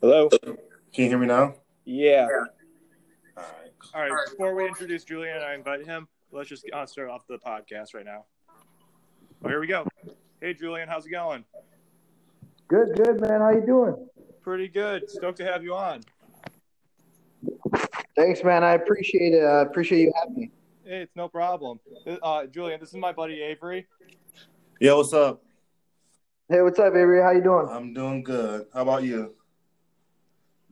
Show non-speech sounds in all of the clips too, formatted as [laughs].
Hello. Can you hear me now? Yeah. All right. All right, before we introduce Julian and I invite him, let's just uh, start off the podcast right now. Oh, here we go. Hey, Julian, how's it going? Good, good, man. How you doing? Pretty good. Stoked to have you on. Thanks, man. I appreciate it. I appreciate you having me. Hey, it's no problem. Uh, Julian, this is my buddy Avery. Yo, what's up? Hey, what's up, Avery? How you doing? I'm doing good. How about you?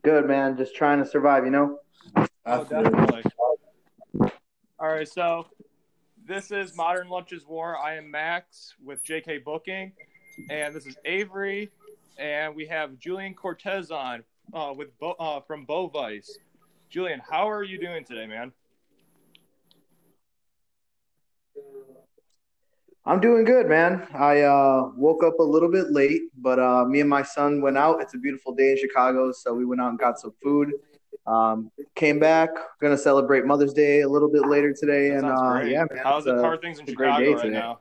Good, man. Just trying to survive, you know. Oh, definitely. All right, so this is Modern Lunches War. I am Max with JK Booking, and this is Avery, and we have Julian Cortez on uh, with Bo- uh, from Bovice. Julian, how are you doing today, man? I'm doing good, man. I uh, woke up a little bit late, but uh, me and my son went out. It's a beautiful day in Chicago, so we went out and got some food. Um, came back, gonna celebrate Mother's Day a little bit later today, That and uh, yeah, man. How's the how things in Chicago right today. now?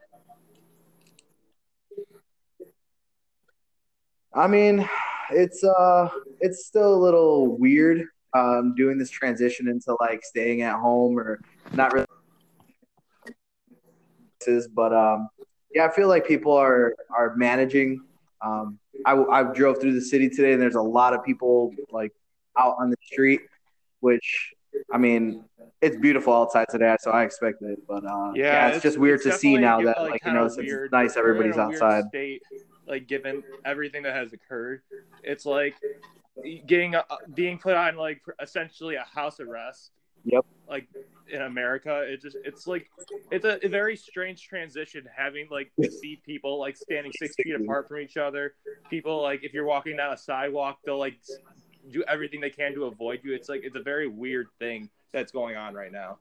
I mean, it's uh, it's still a little weird um, doing this transition into like staying at home or not really. But um, yeah, I feel like people are are managing. Um, I I drove through the city today, and there's a lot of people like out on the street, which I mean, it's beautiful outside today, so I expect it. But uh, yeah, it's, just weird to see now that like you know, it's, it's nice everybody's in a weird outside. State, like given everything that has occurred, it's like getting uh, being put on like essentially a house arrest. Yep. Like in America, it just it's like it's a, a very strange transition having like to see people like standing six feet apart from each other. People like if you're walking down a sidewalk, they'll like do everything they can to avoid you. It's like it's a very weird thing that's going on right now.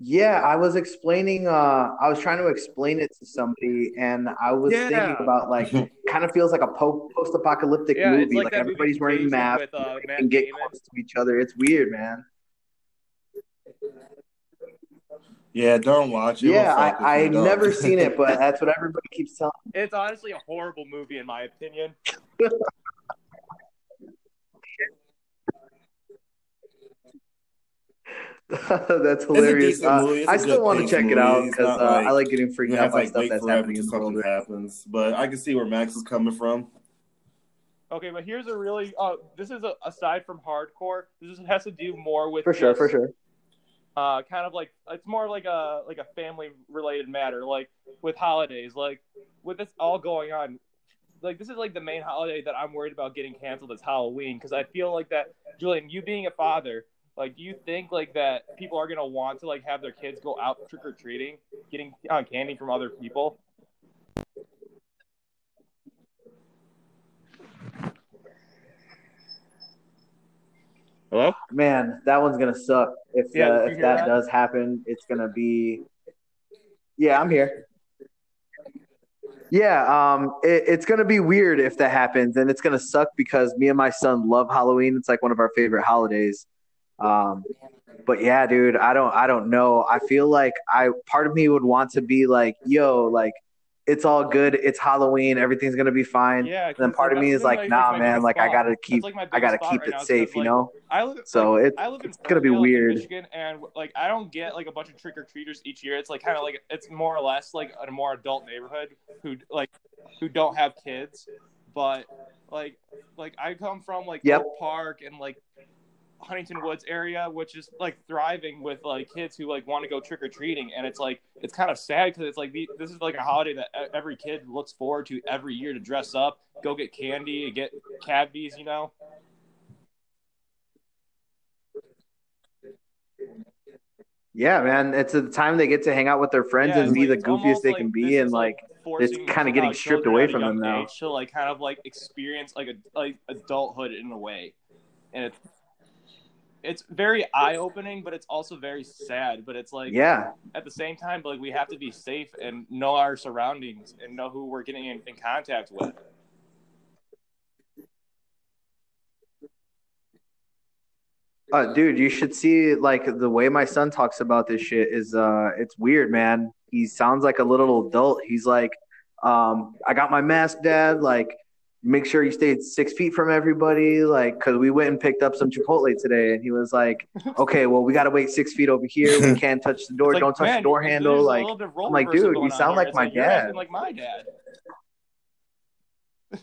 Yeah, I was explaining. Uh, I was trying to explain it to somebody, and I was Yeah. thinking about like, [laughs] kind of feels like a po- post-apocalyptic Yeah, movie. like Like, that movie everybody's wearing masks with, uh, Matt and get Damon. close to each other. It's weird, man. Yeah, don't watch it. It Yeah, I, I've don't. never seen it, but [laughs] that's what everybody keeps telling. It's honestly a horrible movie in my opinion. [laughs] [laughs] that's hilarious. decent Uh, movie. It's a I still want to paced check it out because uh, like- I like getting freaked out have by like stuff wait that's happening in the something world. happens. But I can see where Max is coming from. Okay, but here's a really uh this is a, aside from hardcore, this is, has to do more with For sure, for sure. uh kind of like it's more like a like a family related matter like with holidays like with this all going on like this is like the main holiday that I'm worried about getting canceled is Halloween because I feel like that Julian you being a father like do you think like that people are gonna want to like have their kids go out trick or treating getting uh, candy from other people hello Man, that one's gonna suck. If Yeah, uh, if that, that? does happen, it's gonna be. Yeah, I'm here. Yeah, um, it, it's gonna be weird if that happens, and it's gonna suck because me and my son love Halloween. It's like one of our favorite holidays. Um, but yeah, dude, I don't, I don't know. I feel like I part of me would want to be like, yo, like it's all good. It's Halloween. Everything's gonna be fine. yeah And then part of me is like, nah, man, like I gotta keep, I gotta keep it safe, you know. I live, So like, it- I live in it's gonna be weird. Michigan, and like I don't get like a bunch of trick or treaters each year. It's like kind of like it's more or less like a more adult neighborhood who like who don't have kids, but like like I come from like Yep. Oak Park and like Huntington Woods area, which is like thriving with like kids who like want to go trick or treating, and it's like it's kind of sad because it's like the, this is like a holiday that every kid looks forward to every year to dress up, go get candy, get cavities, you know. Yeah, man, it's the time they get to hang out with their friends Yeah, and be like- the goofiest they like can be, and like it's kinda uh, getting stripped away from them now. to like kind of like experience like a like adulthood in a way, and it's it's very eye opening, but it's also very sad. But it's like yeah, at the same time, like we have to be safe and know our surroundings and know who we're getting in, in contact with. uh, dude, you should see like the way my son talks about this shit is uh, it's weird, man. He sounds like a little adult. He's like, Um, I got my mask, Dad. Like, make sure you stayed six feet from everybody. Like, because we went and picked up some Chipotle today, and he was like, [laughs] "Okay, well, we got to wait six feet over here. We [laughs] can't touch the door. Like, Don't touch man, the door handle." Like, little bit of role I'm like, dude, you sound like my you're dad. like my dad. [laughs]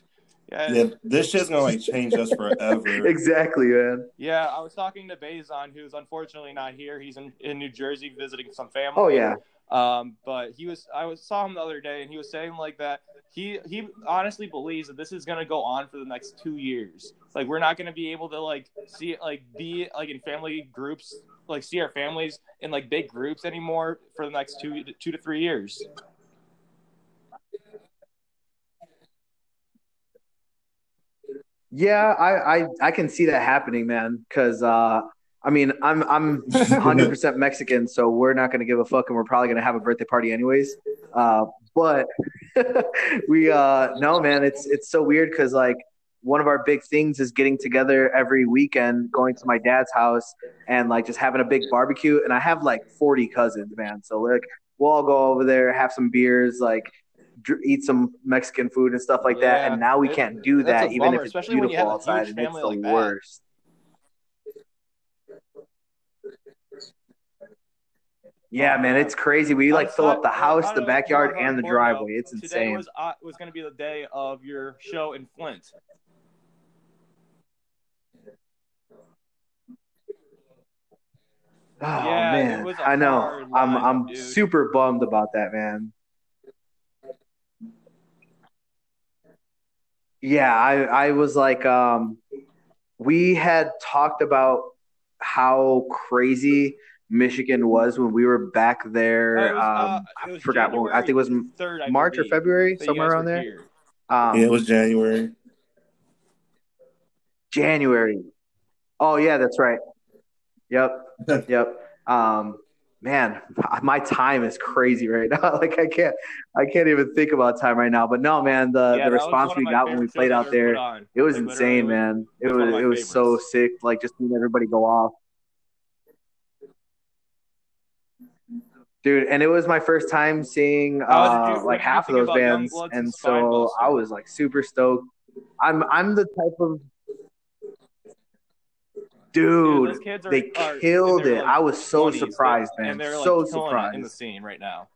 Yeah, Yeah, this shit's gonna like change us forever. exactly, man. yeah. I was talking to Bazon, who's unfortunately not here. He's in, in New Jersey visiting some family. Oh yeah, Um, but he was I was saw him the other day and he was saying like that he he honestly believes that this is gonna go on for the next two years. Like we're not gonna be able to like see like be like in family groups like see our families in like big groups anymore for the next two two to three years. yeah. I I, I can see that happening, man. Because uh, I mean, I'm I'm [laughs] 100 percent Mexican, so we're not gonna give a fuck, and we're probably gonna have a birthday party anyways. Uh, but [laughs] we uh, no, man. It's it's so weird because like one of our big things is getting together every weekend, going to my dad's house and like just having a big barbecue. And I have like 40 cousins, man. So like we'll all go over there, have some beers, like dr- eat some Mexican food and stuff like that. And now we it- can't do that, even bummer, if it's especially when you beautiful outside. And it's the like that. Yeah, man, it's crazy. We like fill up the house, the backyard, and the driveway. It's Today insane. was uh, was going to be the day of your show in Flint. [sighs] Oh Yeah, man, I know. I'm I'm dude. super bummed about that, man. Yeah, I I was like, um, we had talked about how crazy Michigan was when we were back there. Uh, was, uh, um, it I was forgot. When, I think it was 3rd, I March or February, somewhere guys around there. Um, Yeah, it was January. January. Oh yeah, that's right. Yep. [laughs] Yep. Um, man, my time is crazy right now. [laughs] like I can't, I can't even think about time right now. But no, man, the Yeah, the response we got when we played out there, it was Like, insane, man. It was one was of it was so sick. Like just seeing everybody go off, dude. And it was my first time seeing uh, you- like half of those bands, and and so I was like super stoked. I'm I'm the type of Dude, dude. are, they are killed it. like, I was so 20s, surprised, and man. they're like so surprised in the scene right now.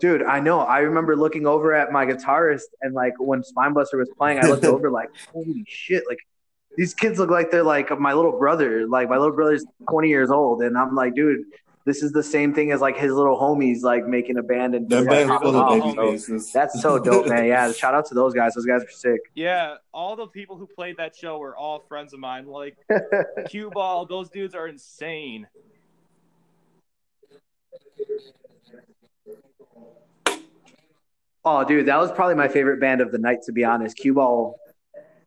Dude, I know. I remember looking over at my guitarist and like when Spinebuster was playing, I looked [laughs] over like, holy shit, like these kids look like they're like my little brother. Like my little brother's 20 years old. And I'm like, dude, this is the same thing as like his little homies like making a band and That like, band's popping full of off. baby So that's so [laughs] dope, man. Yeah, shout out to those guys. Those guys are sick. Yeah, all the people who played that show were all friends of mine. Like [laughs] Cue Ball, those dudes are insane. Oh, dude, that was probably my favorite band of the night, to be honest. Cue Ball.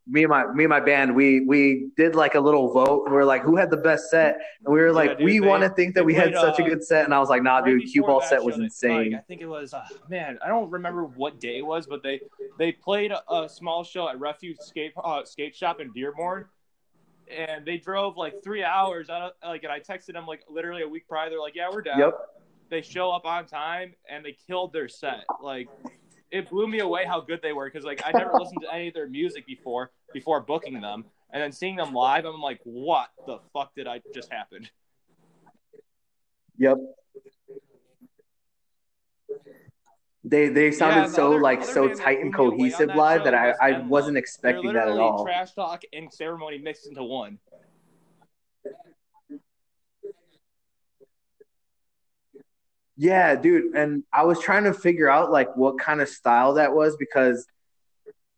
Me and my me and my band, we we did like a little vote. We're like, who had the best set? And we were like, dude, we want to think that we had played, such a uh, good set. And I was like, nah, dude, Cue Ball set was insane. like, I think it was uh, man. I don't remember what day it was, but they they played a, a small show at Refuge Skate uh, Skate Shop in Dearborn, and they drove like three hours. Out of, like, and I texted them like literally a week prior. They're like, "Yeah, we're down." Yep. They show up on time and they killed their set. Like, it blew me away how good they were because like I never listened to any of their music before before booking them, and then seeing them live, I'm like, "What the fuck did I just happen?" Yep. They they sounded the so other- like other so tight and blew me away on cohesive live show that I, I wasn't expecting that at all. trash talk and ceremony mixed into one. Yeah, dude. And I was trying to figure out like what kind of style that was because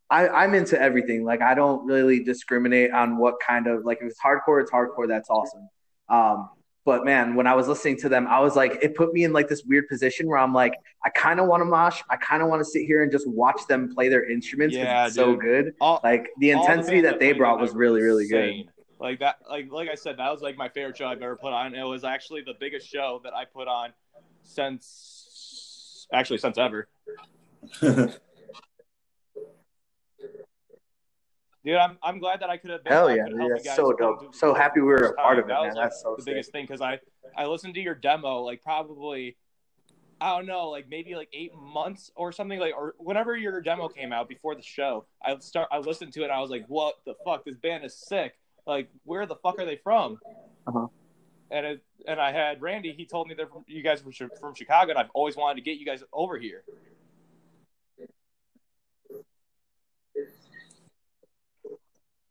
I, I'm into everything. Like I don't really discriminate on what kind of like if it's hardcore, it's hardcore. That's awesome. Um, but man, when I was listening to them, I was like, it put me in like this weird position where I'm like, I kind of want to mosh. I kind of want to sit here and just watch them play their instruments because Yeah, it's so good. All, Like the all the intensity that they brought was really, really good. Like that, like like I said, that was like my favorite show I've ever put on. It was actually the biggest show that I put on since actually since ever. [laughs] Dude, I'm I'm glad that I could have been. Hell yeah, dude, that's so dope. So happy we were a part of it, That man. was, like, That's so the sick. biggest thing because I I listened to your demo like probably I don't know like maybe like eight months or something like or whenever your demo came out before the show. I start I listened to it. and I was like, what the fuck? This band is sick. Like, where the fuck are they from? Uh-huh. And it, and I had Randy. He told me they're from you guys were from Chicago, and I've always wanted to get you guys over here.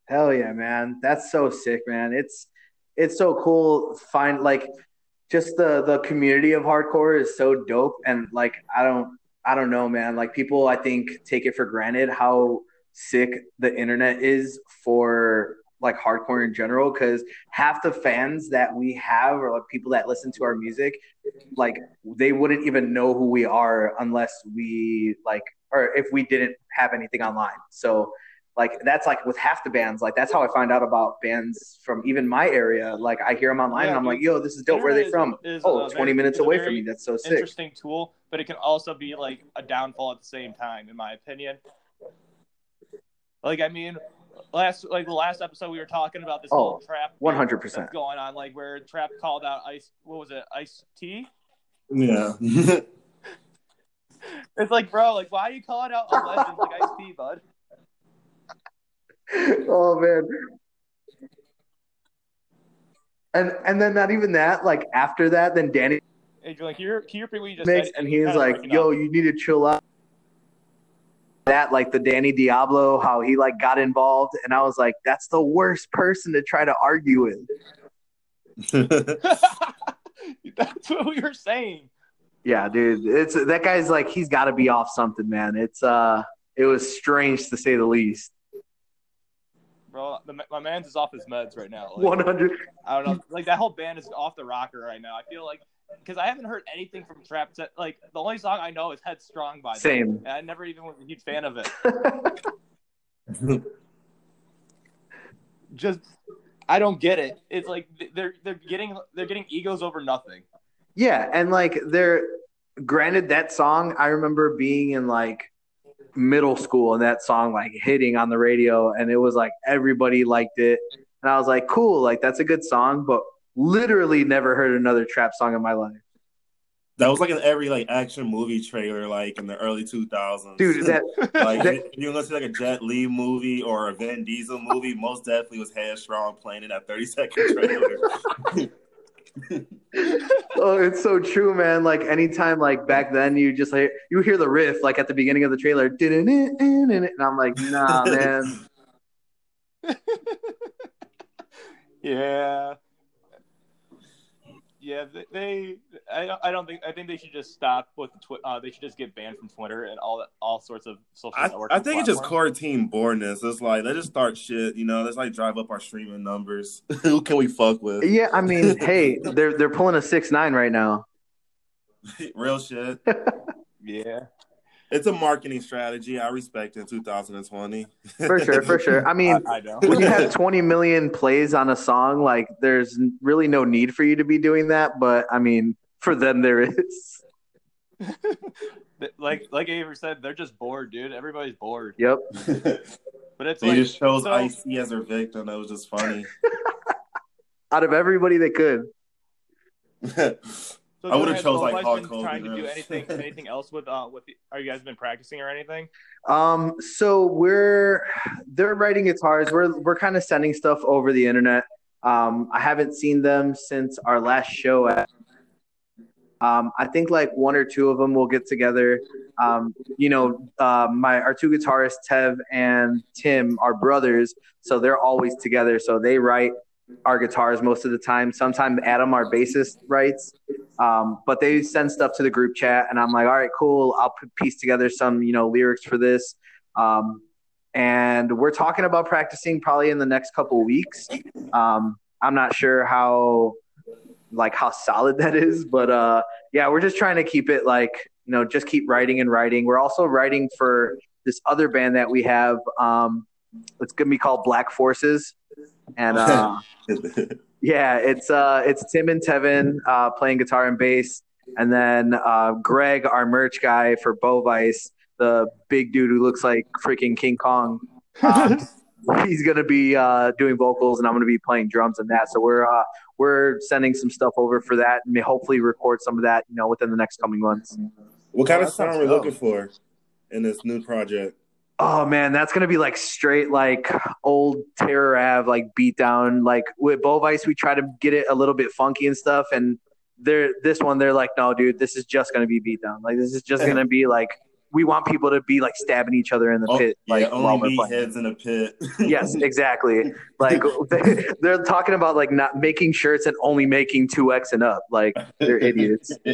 Hell yeah, man. That's so sick, man. It's it's so cool find like just the the community of hardcore is so dope and like I don't I don't know, man. Like people I think take it for granted how sick the internet is for like hardcore in general cuz half the fans that we have or like people that listen to our music like they wouldn't even know who we are unless we like or if we didn't have anything online. So like that's like with half the bands like that's how i find out about bands from even my area. Like i hear them online and i'm like yo this is dope. Where are they from? is- is, oh uh, 20 very- minutes away from me. That's so sick. Interesting tool, but it can also be like a downfall at the same time, in my opinion. Like I mean, last like the last episode we were talking about this Oh, whole Trapt 100%. going on, like where trap called out ice. What was it? Ice tea Yeah. [laughs] It's like, bro, like why are you calling out a legend like Ice-T bud? [laughs] oh man and and then not even that like after that then danny And you're like, can you, can you repeat what you just mix said? and he was like yo up. you need to chill out that like the danny diablo how he like got involved and i was like that's the worst person to try to argue with [laughs] [laughs] That's what we were saying. Yeah, dude. It's that guy's like he's got to be off something, man. It's uh it was strange to say the least. Bro, the, my man's is off his meds right now. Like, 100 I don't know. Like that whole band is off the rocker right now. I feel like because I haven't heard anything from Trapt. Set, like the only song I know is "Headstrong" by them. Same. And I never even was a huge fan of it. [laughs] Just I don't get it. It's like they're they're getting they're getting egos over nothing. Yeah, and like they're granted that song I remember being in like middle school and that song like hitting on the radio and it was like everybody liked it. And I was like, cool, like that's a good song, but literally never heard another Trapt song in my life. that was like in every like action movie trailer, like in the early two thousands. Dude, that [laughs] like that- if you're gonna see like a Jet Li movie or a Vin Diesel movie, most definitely was Headstrong playing in that 30 second [laughs] trailer. [laughs] oh, it's so true, man. Like anytime, like back then, you just like you hear the riff like at the beginning of the trailer, and I'm like, nah, man. Yeah. Yeah, they, they I don't I don't think I think they should just stop with the twi- uh, they should just get banned from Twitter and all all sorts of social I, networking I think it's just platforms. core team boredness. It's like let's just start shit, you know. Let's like drive up our streaming numbers. [laughs] Who can we fuck with? Yeah, I mean, [laughs] hey, they're they're pulling a six nine right now. Real shit. [laughs] Yeah. It's a marketing strategy. I respect in 2020. For sure, for sure. I mean, I, [laughs] I know. when you have 20 million plays on a song, like there's really no need for you to be doing that. But I mean, for them, there is. [laughs] like like Avery said, they're just bored, dude. Everybody's bored. Yep. [laughs] But it's they like just chose so- Icy as their victim. That was just funny. Out of everybody that could. So I would've has chose, like, Life Hulk been Hogan trying to do anything [laughs] anything else with uh with the, are you guys been practicing or anything? Um, so we're they're writing guitars. We're we're kind of sending stuff over the internet. Um, I haven't seen them since our last show. At, um, I think like one or two of them will get together. Um, you know, uh, my our two guitarists, Tev and Tim, are brothers, so they're always together. So they write our guitars most of the time. Sometimes Adam, our bassist, writes. Um, but they send stuff to the group chat, and I'm like, all right, cool. I'll piece together some, you know, lyrics for this. Um, and we're talking about practicing probably in the next couple weeks. Um, I'm not sure how, like, how solid that is, but uh, yeah, we're just trying to keep it like, you know, just keep writing and writing. We're also writing for this other band that we have. Um, it's gonna be called Black Forces, and [laughs] uh, yeah, it's uh, it's Tim and Tevin uh, playing guitar and bass, and then uh, Greg, our merch guy for Bovice, the big dude who looks like freaking King Kong. Uh, [laughs] he's gonna be uh, doing vocals, and I'm gonna be playing drums and that. So we're uh, we're sending some stuff over for that, and may hopefully record some of that, you know, within the next coming months. What kind of that sound are we dope. looking for in this new project? Oh man, that's gonna be like straight like old Terror Ave like beatdown. Like with Bovice, we try to get it a little bit funky and stuff, and they're this one they're like, no, dude, this is just gonna be beatdown. Like this is just gonna be like we want people to be like stabbing each other in the Oh, pit, yeah, like while only we're playing. heads in a pit. [laughs] Yes, exactly. Like they, [laughs] they're talking about like not making shirts and only making two X and up. Like they're idiots. [laughs]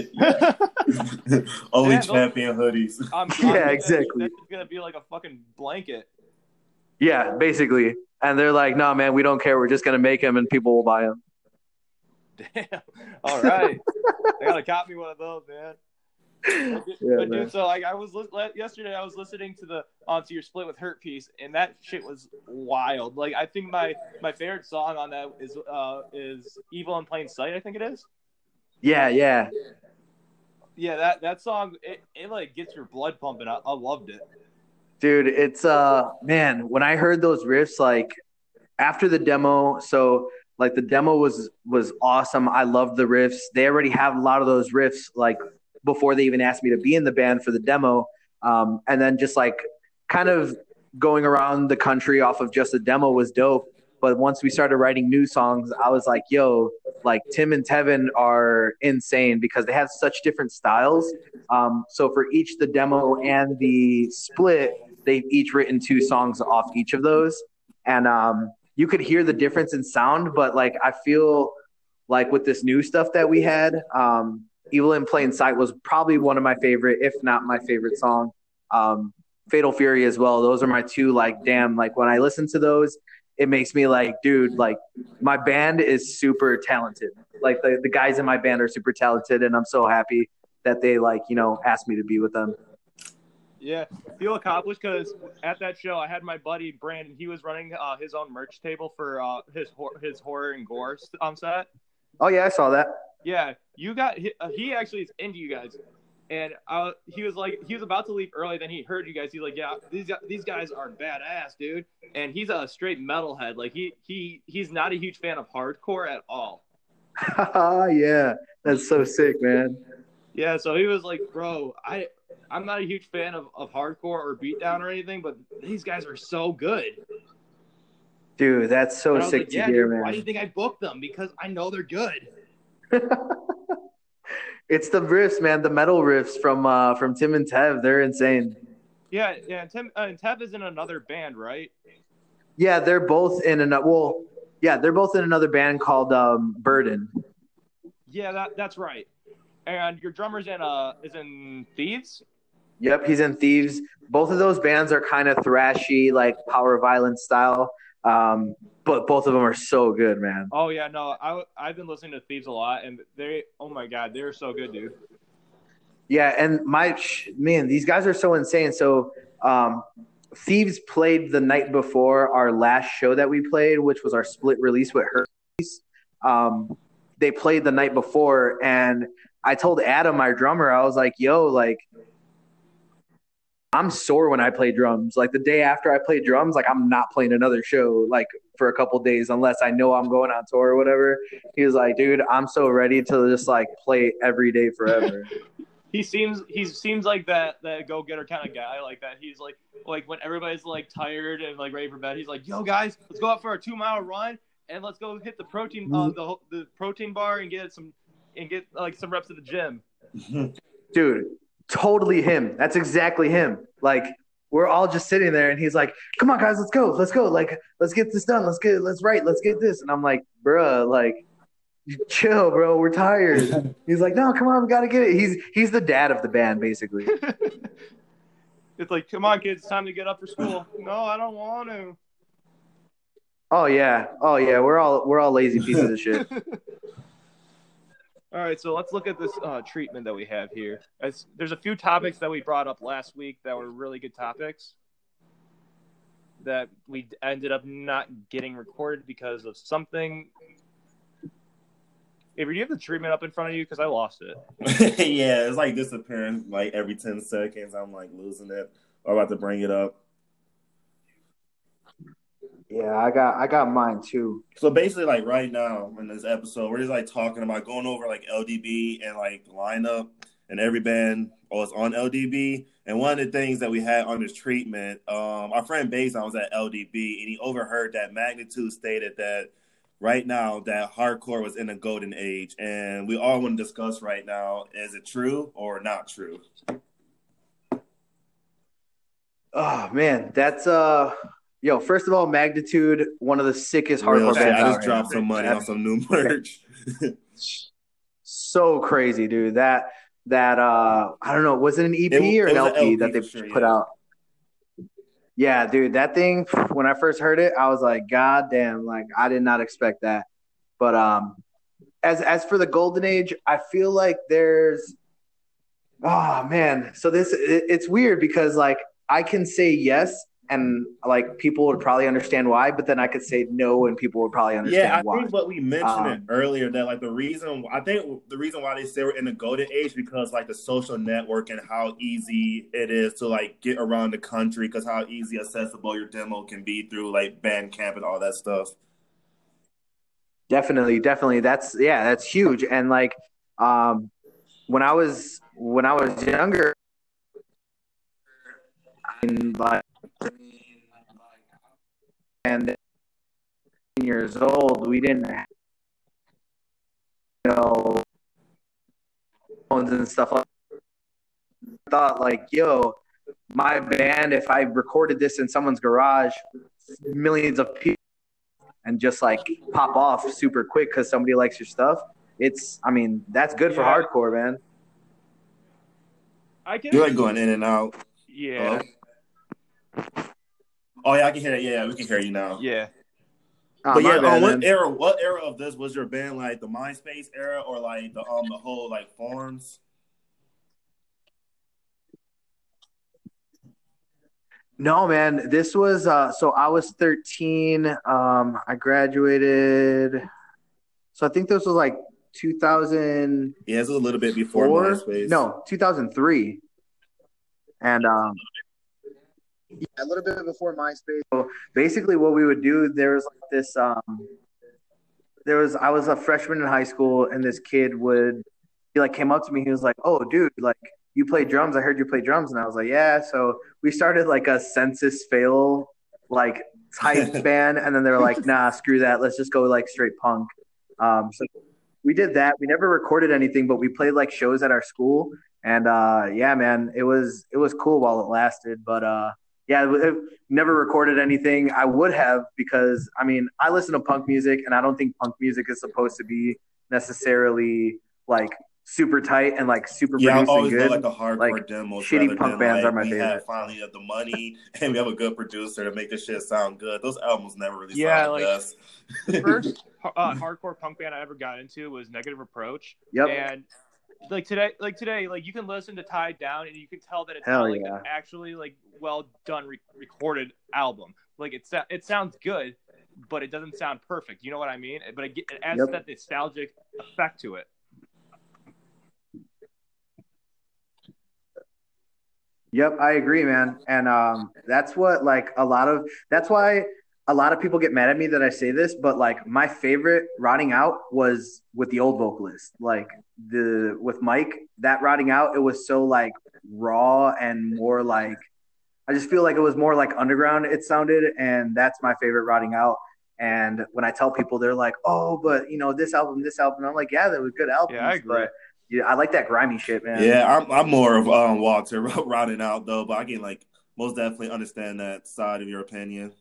only Yeah, they'll- champion hoodies. I'm, Yeah, I'm- exactly. That's gonna be like a fucking blanket. Yeah, basically. And they're like, no, man, we don't care. We're just gonna make them, and people will buy them. Damn. All right. I gotta copy one of those, man. But, dude, Yeah, but dude, so like I was li- yesterday, I was listening to the onto your split with Hurt Piece, and that shit was wild. Like I think my my favorite song on that is uh is Evil in Plain Sight. I think it is. Yeah, yeah. Yeah, that that song it, it like gets your blood pumping. I, I loved it. dude it's uh man when i heard those riffs like after the demo so like the demo was was awesome i loved the riffs they already have a lot of those riffs like before they even asked me to be in the band for the demo. Um and then just like kind of going around the country off of just the demo was dope. But once we started writing new songs i was like yo like tim and tevin are insane because they have such different styles. Um, so for each the demo and the split, they've each written two songs off each of those, and um, you could hear the difference in sound. But like I feel like with this new stuff that we had, um, "Evil in Plain Sight" was probably one of my favorite, if not my favorite song. Um, "Fatal Fury" as well. Those are my two. Like damn, like when I listen to those, it makes me like, dude, like my band is super talented. Like the, the guys in my band are super talented, and I'm so happy that they like you know asked me to be with them. Yeah, feel accomplished because at that show I had my buddy Brandon. He was running uh, his own merch table for uh, his hor- his horror and gore on set. Oh yeah, I saw that. Yeah, you got he, uh, he actually is into you guys, and uh, he was like he was about to leave early. Then he heard you guys. He's like, yeah, these these guys are badass, dude. And he's a straight metalhead. Like he he he's not a huge fan of hardcore at all. [laughs] yeah, that's so sick, man. Yeah, so he was like, bro, I I'm not a huge fan of, of hardcore or beatdown or anything, but these guys are so good. Dude, that's so And I was sick like, to yeah, hear, dude, why do you think I booked them? Because I know they're good. [laughs] it's the riffs, man. The metal riffs from uh, from Tim and Tev. They're insane. Yeah, yeah. And Tim uh, and Tev is in another band, right? Yeah, they're both in an well. Yeah, they're both in another band called um, Burden. Yeah, that that's right. And your drummer's in uh is in Thieves. Yep, he's in Thieves. Both of those bands are kind of thrashy, like power violence style. Um, but both of them are so good, man. Oh yeah, no, I I've been listening to Thieves a lot, and they oh my god, they're so good, dude. Yeah, and my man, these guys are so insane. So, um, Thieves played the night before our last show that we played, which was our split release with Hermes. Um, they played the night before, and I told Adam, our drummer, I was like, "Yo, like, I'm sore when I play drums. Like the day after I play drums, like I'm not playing another show like for a couple days unless I know I'm going on tour or whatever." He was like, "Dude, I'm so ready to just like play every day forever." [laughs] He seems he seems like that that go getter kind of guy like that. He's like like when everybody's like tired and like ready for bed, he's like, "Yo guys, let's go out for a two mile run and let's go hit the protein uh, the the protein bar and get some and get like some reps at the gym." [laughs] dude totally him. That's exactly him. Like we're all just sitting there and he's like come on guys let's go let's go. Like let's get this done. Let's get let's write let's get this. And i'm like bruh like chill bro. We're tired. [laughs] He's like no come on we gotta get it. He's he's the dad of the band basically. [laughs] It's like, "Come on, kids, it's time to get up for school." no, I don't want to. oh yeah. Oh yeah. We're all we're all lazy pieces of shit [laughs] All right, so let's look at this uh, treatment that we have here. As, there's a few topics that we brought up last week that were really good topics that we ended up not getting recorded because of something. Avery, do you have the treatment up in front of you? Because I lost it. [laughs] yeah, it's like disappearing like every 10 seconds. I'm like losing it or about to bring it up. Yeah, I got I got mine too. So basically, like right now in this episode, we're just like talking about going over like LDB and like lineup and every band was on LDB. And one of the things that we had on this treatment, um, our friend Basin was at LDB and he overheard that Magnitude stated that right now that hardcore was in a golden age. And we all want to discuss right now is it true or not true? Oh man, that's uh yo, first of all, magnitude, one of the sickest hardcore bands. I just dropped some money on some new merch. So crazy, dude. That that uh I don't know, was it an EP It- or an it an LP, LP that they sure, put yeah. out? Yeah, dude, that thing when I first heard it, I was like, God damn, like I did not expect that. But um as as for the golden age, I feel like there's oh man. So this it, it's weird because like I can say yes and like people would probably understand why, but then I could say no and people would probably understand Yeah, I why. think what we mentioned Um, earlier that like the reason I think the reason why they say we're in the golden age because like the social network and how easy it is to like get around the country because how easy accessible your demo can be through like Bandcamp and all that stuff. Definitely, definitely. That's yeah, that's huge. And like um when I was when I was younger and like and years old, we didn't have, you know phones and stuff like I thought like, yo, my band, if I recorded this in someone's garage, millions of people and just like pop off super quick because somebody likes your stuff. It's, I mean, that's good for hardcore, man. I can. You're like going in and out. yeah. Oh. Oh yeah, I can hear it. Yeah, we can hear you now. Yeah. Ah, But yeah, bad, um, what man. era? What era of this was your band? Like the MySpace era, or like the um the whole like forums? No, man, this was uh so I was 13. Um I graduated so I think this was like 2000. Yeah, this was a little bit before MySpace. No, 2003. And um yeah, a little bit before MySpace. So basically what we would do there was like this um there was I was a freshman in high school and this kid would he like came up to me he was like, "Oh, dude, like you play drums. I heard you play drums." And I was like, "Yeah." So we started like a Senses Fail like type [laughs] band and then they were like, "Nah, screw that. Let's just go like straight punk." Um so we did that. We never recorded anything, but we played like shows at our school and uh yeah, man, it was it was cool while it lasted, but uh yeah, it, it never recorded anything. I would have because I mean, I listen to punk music and I don't think punk music is supposed to be necessarily like super tight and like super Yeah, I produced and always go good. like the hardcore Like, demos. shitty punk than, bands like, are my we favorite. Have finally have the money, [laughs] and we have a good producer to make this shit sound good. Those albums never really Yeah, sound like- the best. The first [laughs] uh, hardcore punk band I ever got into was Negative Approach. Yep. And like today, like today, like you can listen to Tied Down and you can tell that it's Hell not like yeah. an actually like well done re- recorded album. Like it's it sounds good, but it doesn't sound perfect. You know what I mean? But it, it adds Yep. that nostalgic effect to it. Yep, I agree, man. And um, that's what like a lot of that's why a lot of people get mad at me that I say this, but like my favorite rotting out was with the old vocalist. Like the with Mike, that rotting out, it was so like raw and more like I just feel like it was more like underground it sounded, and that's my favorite rotting out. And when I tell people, they're like, "Oh, but you know this album, this album," I'm like, "Yeah, that was good albums." Yeah, I agree. But yeah, I like that grimy shit, man. Yeah, I'm I'm more of um Walter [laughs] rotting out though, but I can like most definitely understand that side of your opinion.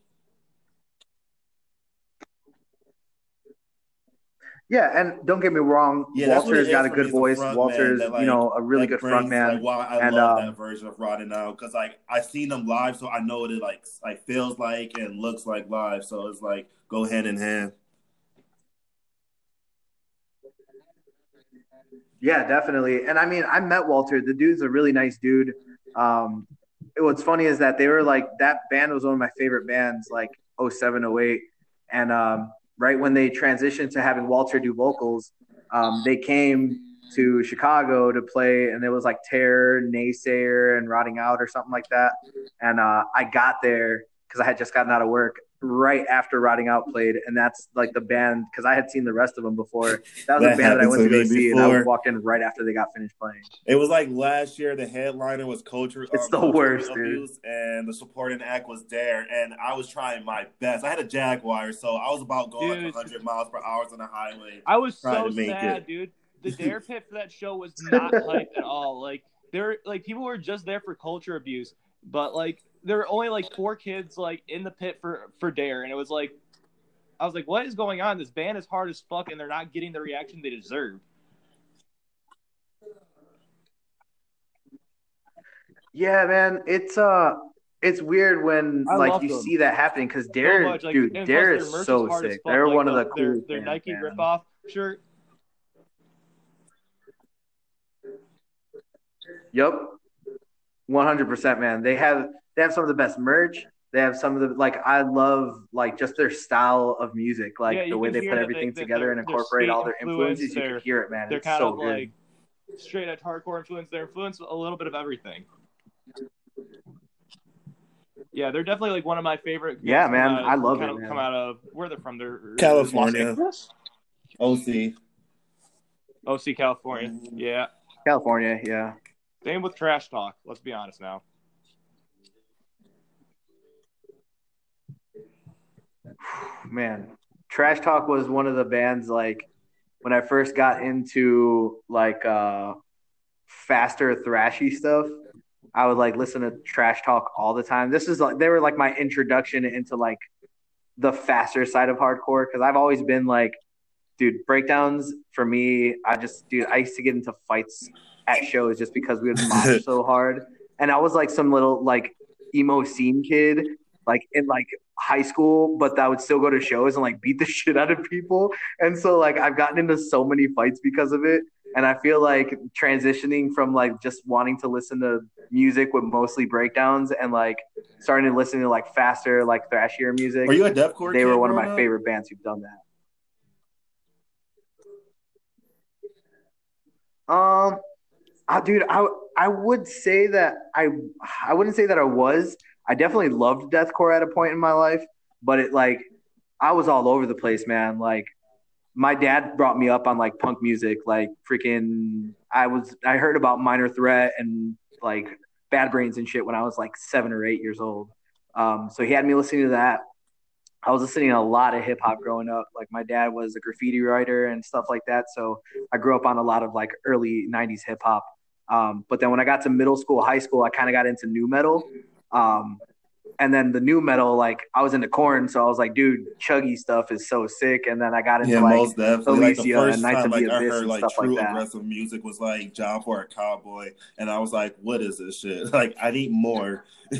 Yeah, and don't get me wrong, Yeah, that's what it Walter's got a good me, is the voice. front Walter's, that, like, you know, a really good brings, front man. Like, why I And, love um, that version of Rotting now because like I've seen them live, so I know what it like like feels like and looks like live. So it's like go hand in hand. Yeah, definitely. And I mean, I met Walter. The dude's a really nice dude. Um, what's funny is that they were like that band was one of my favorite bands, like 07, 08. And um, right when they transitioned to having Walter do vocals, um, they came to Chicago to play, and there was like Terror, Naysayer, and Rotting Out or something like that. And uh, I got there because I had just gotten out of work, right after Rotting Out played, and that's like the band because I had seen the rest of them before. That was That a band that I went to to go me see, and I before. walked in right after they got finished playing. It was like last year. The headliner was culture. It's um, the Culture worst, dude. Abuse, and the supporting act was there. And I was trying my best. I had a Jaguar, so I was about going Dude. like 100 miles per hour on the highway. I was Trying so to make sad, it. dude. The [laughs] Dare Pit for that show was not hype at all. Like there, like people were just there for culture abuse, but like there were only like four kids like in the pit for for Dare, and it was like, I was like, what is going on? This band is hard as fuck, and they're not getting the reaction they deserve. Yeah, man, it's uh, it's weird when I like you them. see that happening because So Dare, much, like, dude, Dare is so sick. fuck, They're like, one of the their, coolest their Nike man. ripoff shirt. Yep. One hundred percent, man. They have they have some of the best merch. They have some of the like I love like just their style of music, like Yeah, the way they put everything they- together and incorporate all skate their influences. You can hear it, man. They're It's kind so of good. like straight edge hardcore influence. They're influenced a little bit of everything. Yeah, they're definitely like one of my favorite. Yeah, man, of- I love kind it, of man. Come out of where they're from? They're California. OC. OC, California. Yeah. California, yeah. Same with Trash Talk. Let's be honest now. [sighs] man trash talk was one of the bands like when i first got into like uh faster thrashy stuff i would like listen to trash talk all the time. This is like they were like my introduction into like the faster side of hardcore because i've always been like dude breakdowns for me i just dude i used to get into fights at shows just because we would mosh [laughs] so hard. And i was like some little like emo scene kid like in like high school, but I would still go to shows and like beat the [laughs] shit out of people. And so like I've gotten into so many fights because of it. And I feel like transitioning from like just wanting to listen to music with mostly breakdowns and like starting to listen to like faster, like thrashier music. Are you a deathcore? they were one of my up? favorite bands who've done that. Um, I, dude, I I would say that I I wouldn't say that I was. I definitely loved deathcore at a point in my life, but it like I was all over the place, man. Like my dad brought me up on like punk music, like freaking. I was I heard about Minor Threat and like Bad Brains and shit when I was like seven or eight years old. Um, so he had me listening to that. I was listening to a lot of hip hop growing up. Like my dad was a graffiti writer and stuff like that. So I grew up on a lot of like early '90s hip hop. Um, but then when I got to middle school, high school, I kind of got into nu metal. Um, and then the nu metal, like I was into Korn, so I was like, dude, chuggy stuff is so sick. And then I got into Yeah, like most definitely. Like the Alicia first and Nights time like, I heard like stuff like true aggressive music was like Job for a Cowboy, and I was like, "What is this shit? [laughs] Like, I need more." [laughs]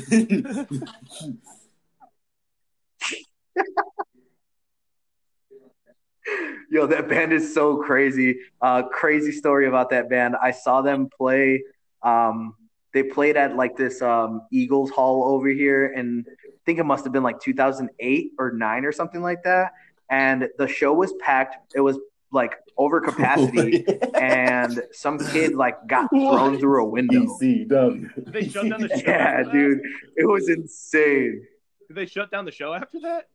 Yo, that band is so crazy. Uh, crazy story about that band. I saw them play. Um, they played at like this um, Eagles Hall over here, and I think it must have been like 2008 or nine or something like that. And the show was packed. It was like over capacity, [laughs] and some kid like got thrown through a window. ECW. They shut down the show? Yeah, after that? dude, it was insane. Did they shut down the show after that?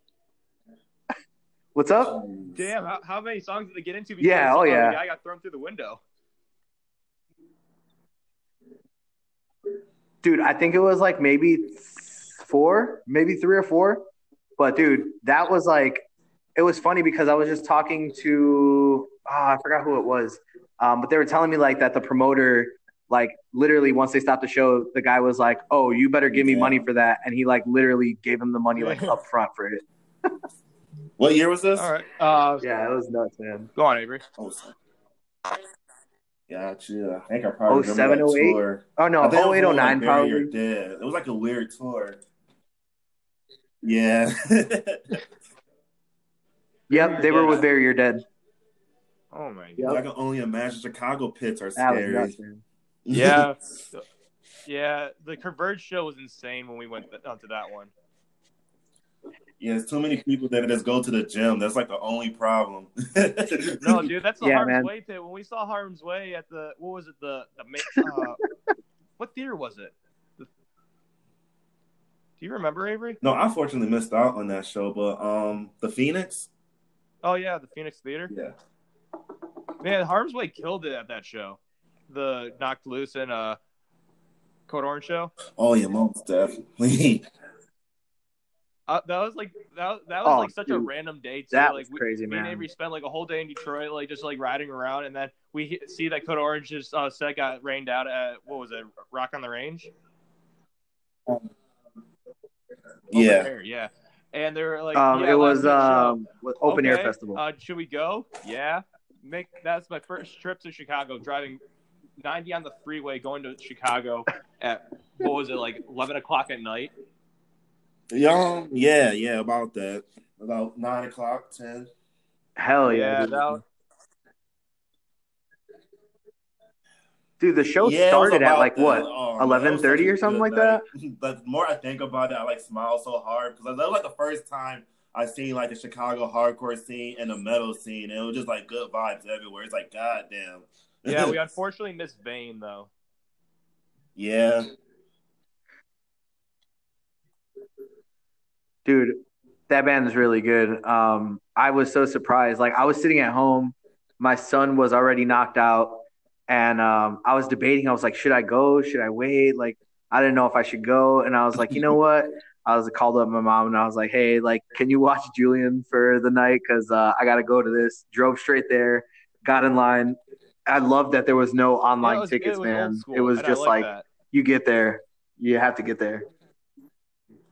What's up? Damn, how, how many songs did they get into? Yeah, oh, yeah. I got thrown through the window. Dude i think it was like maybe four maybe three or four but dude that was like it was funny because i was just talking to ah, i forgot who it was um, but they were telling me like that the promoter like literally once they stopped the show the guy was like oh you better give me Yeah. money for that and he like literally gave him the money like [laughs] up front for it What year was this? All right. Uh, yeah it was nuts man Go on, Avery. Oh, sorry. Gotcha. I think I probably Oh, remember that 07, 08? tour. oh no I think it was 08 one 09 like Bury Your probably Dead. It was like a weird tour. Yeah. [laughs] yep they were with bury your dead Oh my god. Yep. I can only imagine Chicago pits are that was scary. Yeah. [laughs] Yeah, the Converge show was insane when we went th- onto that one. Yeah, there's too many people that just go to the gym. That's like the only problem. No, dude, that's the Yeah, Harm's man. Way pit. When we saw Harm's Way at the what was it the the uh, what theater was it? The, Do you remember Avery? No, I fortunately missed out on that show, but um, the Phoenix. Oh yeah, the Phoenix Theater. Yeah. Man, Harm's Way killed it at that show. The Knocked Loose and uh, Code Orange show. Oh yeah, most definitely. [laughs] Uh, that was like that. That was Oh, like such a random day too. That like was crazy, me and man. Avery spent like a whole day in Detroit, like just like riding around, and then we see that Code Orange's uh, set got rained out at what was it, Rock on the Range? Open yeah. air, yeah. And they were like, Um, yeah, it was um with open air festival. Uh, should we go? Yeah. Make that's my first trip to Chicago. Driving ninety on the freeway, going to Chicago at what was it like eleven o'clock at night? Young, yeah, yeah, about that. About nine o'clock, ten. Hell yeah, dude. that, dude. The show Yeah, started at oh, like that. what? Oh, man, 11:30 or something like night. [laughs] But the more I think about it, I like smile so hard because that was like the first time I seen like the Chicago hardcore scene and the metal scene, and it was just like good vibes everywhere. It's like, goddamn. yeah, we [laughs] unfortunately missed Vane though. yeah, dude that band is really good. Um i was so surprised. Like i was sitting at home. My son was already knocked out. And um i was debating. I was like should i go? Should i wait? Like i didn't know if i should go. And i was like you know what? I was called up my mom and i was like hey like can you watch julian for the night? Because uh, i gotta go to this. Drove straight there. Got in line. I love that there was no online Yeah, was- tickets it man. It was and just like like you get there. You have to get there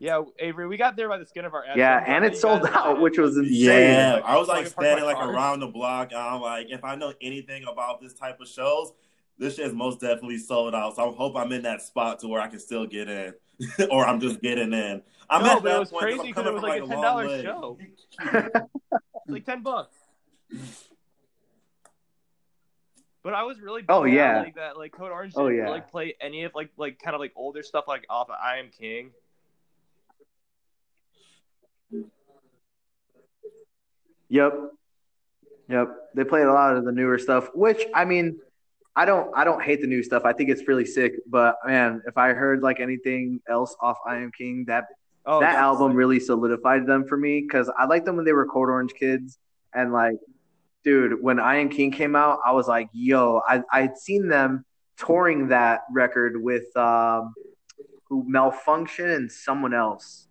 Yeah, Avery, we got there by the skin of our ass. yeah and it sold out which was insane yeah. Like, I was like fucking park my standing like car. around the block. And I'm like, if I know anything about this type of shows, this shit is most definitely sold out. So I hope I'm in that spot to where I can still get in, [laughs] or I'm just getting in. I'm No, at but it that was point 'cause crazy I'm 'cause it was from, like a a $10 show. [laughs] It's like ten bucks. But I was really Oh, yeah. like that like Code Orange Oh, didn't yeah. like play any of like like kind of like older stuff like off of I Am King. Yep. Yep. They played a lot of the newer stuff, which I mean, I don't I don't hate the new stuff. I think it's really sick, but man, if I heard like anything else off I Am King, that Oh, that album really solidified them for me cuz I liked them when they were Code Orange kids and like dude, when I Am King came out, I was like, yo, I I'd seen them touring that record with um who malfunction and someone else.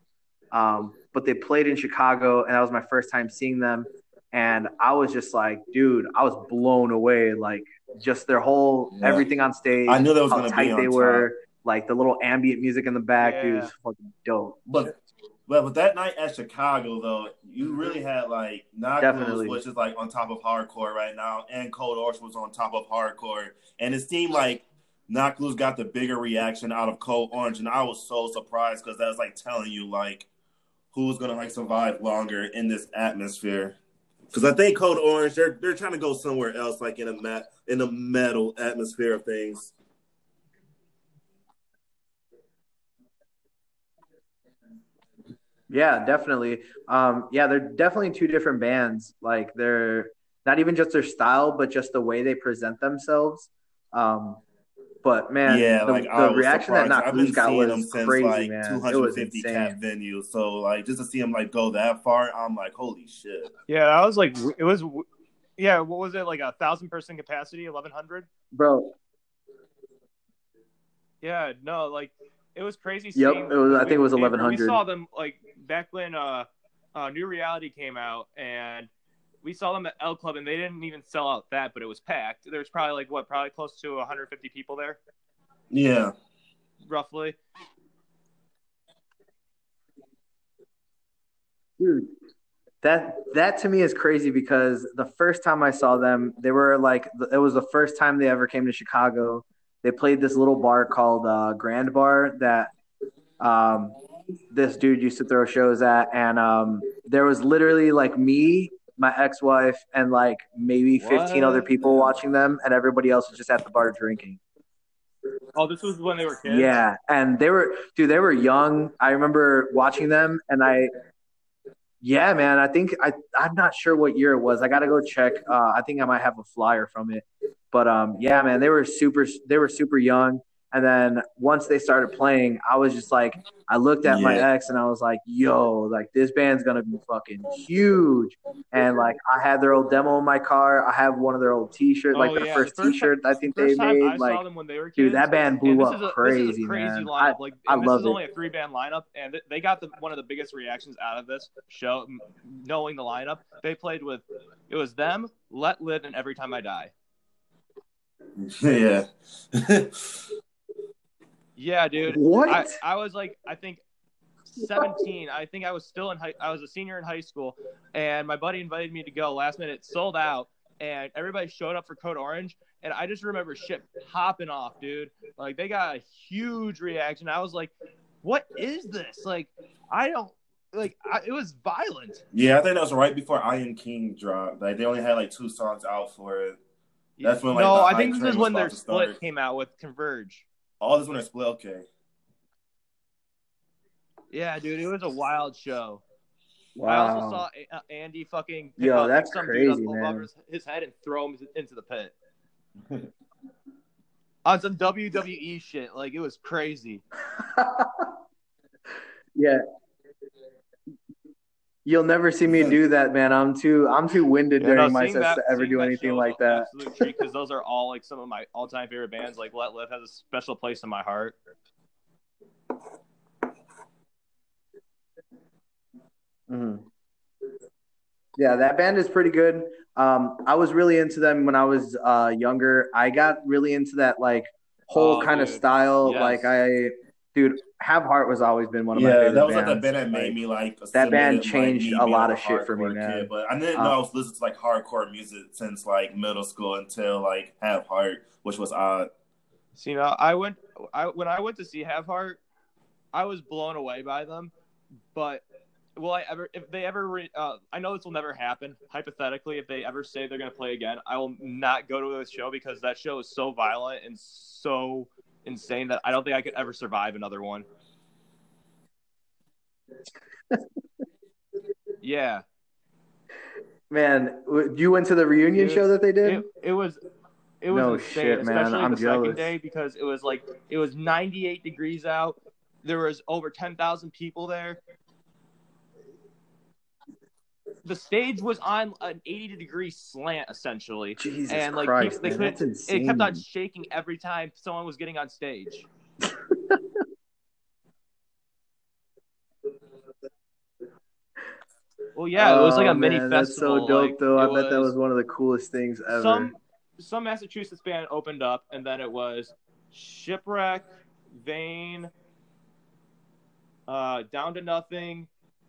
Um, but they played in Chicago, and that was my first time seeing them. And I was just like, dude, I was blown away. Like, just their whole Yeah. everything on stage, I knew that was how gonna be tight they top. were, like the little ambient music in the back, dude, Yeah. is fucking dope. But but with that night at Chicago though, you really had like Knock Definitely. Loose, which is like on top of hardcore right now, and Code Orange was on top of hardcore, and it seemed like Knocked Loose got the bigger reaction out of Code Orange, and I was so surprised because that was like telling you like who's gonna like survive longer in this atmosphere. Because I think Code Orange, they're they're trying to go somewhere else, like in a mat in a metal atmosphere of things. Yeah, definitely. Um, yeah, they're definitely two different bands. Like they're not even just their style, but just the way they present themselves. Um, but man, yeah, the, like the was reaction that surprised. Knock I've been got seeing them was since crazy, like man. It was 250 insane. cap venues. So like just to see them like go that far, I'm like, holy shit. Yeah, I was like, it was, yeah. What was it like a thousand person capacity, eleven hundred? Bro, Yeah, no, like it was crazy. Yep, it was- I think it was 1100. We saw them like back when uh, uh, New Reality came out, and we saw them at L Club, and they didn't even sell out that, but it was packed. There was probably like what, probably close to 150 people there, Yeah. roughly. dude, that that to me is crazy because the first time I saw them, they were like it was the first time they ever came to Chicago. They played this little bar called uh, Grand Bar that um, this dude used to throw shows at, and um, there was literally like me, my ex-wife, and like maybe fifteen What? other people watching them, and everybody else was just at the bar drinking. Oh, this was when they were kids. Yeah, and they were, dude, they were young. I remember watching them, and I, yeah, man, I think I, I'm not sure what year it was. I got to go check. Uh, I think I might have a flyer from it, but um, yeah, man, they were super, they were super young, And then once they started playing, I was just like, I looked at my ex and I was like, yo, like this band's gonna be fucking huge. And like I had their old demo in my car. I have one of their old T-shirts, like Oh, their yeah, first, the first T-shirt I think they time made. I like, saw them when they were kids, dude, that band blew up a, crazy, this is a crazy man. lineup. like, I and this is it. only a three band lineup, and they got the, one of the biggest reactions out of this show. Knowing the lineup, they played with it was them, Let Live, and Every Time I Die. [laughs] yeah. [laughs] Yeah, dude. what? I, I was like, I think 17. I think I was still in high. I was a senior in high school, and my buddy invited me to go. Last minute, sold out, and everybody showed up for Code Orange. And I just remember shit popping off, dude. Like they got a huge reaction. I was like, "What is this?" Like, I don't like. I, it was violent. yeah, I think that was right before I Am King dropped. Like they only had like two songs out for it. That's when, like, no, the I think this is when their about split start. came out with Converge. All this when they're split. Okay. Yeah, dude, it was a wild show. I also saw A- uh, Andy fucking pick Yo, up, that's some dude crazy, up man. his, his head and throw him into the pit [laughs] on some WWE shit. Like it was crazy. [laughs] yeah. You'll never see me do that, man. I'm too I'm too winded Yeah, during no, my sets that- to ever do anything like that. Because those are all like some of my all-time favorite bands. Like Let Live has a special place in my heart. Mhm. Yeah, that band is pretty good. Um, I was really into them when I was uh, younger. I got really into that like whole Oh, kind of style. Yes. Like I, dude, Have Heart was always been one of my favorite. yeah, that was bands. like the band that made Like, me like a that band submitted, like, changed a lot a of shit for me, man. Kid, but I didn't know Uh, I was listening to like hardcore music since like middle school until like Have Heart, which was odd. So, you know, I went. I when I went to see Have Heart, I was blown away by them. But will I ever? If they ever, re, uh, I know this will never happen. Hypothetically, if they ever say they're going to play again, I will not go to this show because that show is so violent and so insane that I don't think I could ever survive another one. yeah, man, you went to the reunion Dude, show that they did? it, it was it was No insane, shit, man. especially I'm the second jealous. day because it was like it was 98 degrees out. There was over 10,000 people there. The stage was on an 80 degree slant essentially, Jesus and like Christ, they man, couldn't. that's insane. It kept on shaking every time someone was getting on stage. [laughs] Well, yeah, it was like Oh, a mini man, festival. That's so dope, like, though. I bet that was one of the coolest things ever. some some Massachusetts band opened up, and then it was Shipwreck, Vane, uh, Down to Nothing,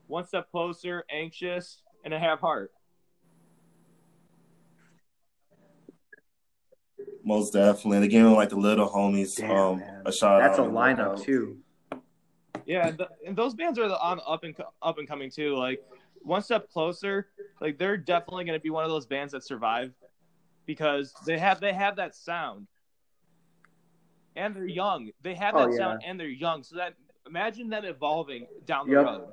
One Step Closer, Anxious, and Have Heart. Most definitely. They gave him like the little homies Damn, um man. a shout That's a out. and lineup workout. too. Yeah, and, th- and those bands are the on up and up and coming too. Like One Step Closer, like they're definitely going to be one of those bands that survive because they have they have that sound, and they're young. They have Oh, that yeah. sound, and they're young. So that imagine them evolving down the Yep. road.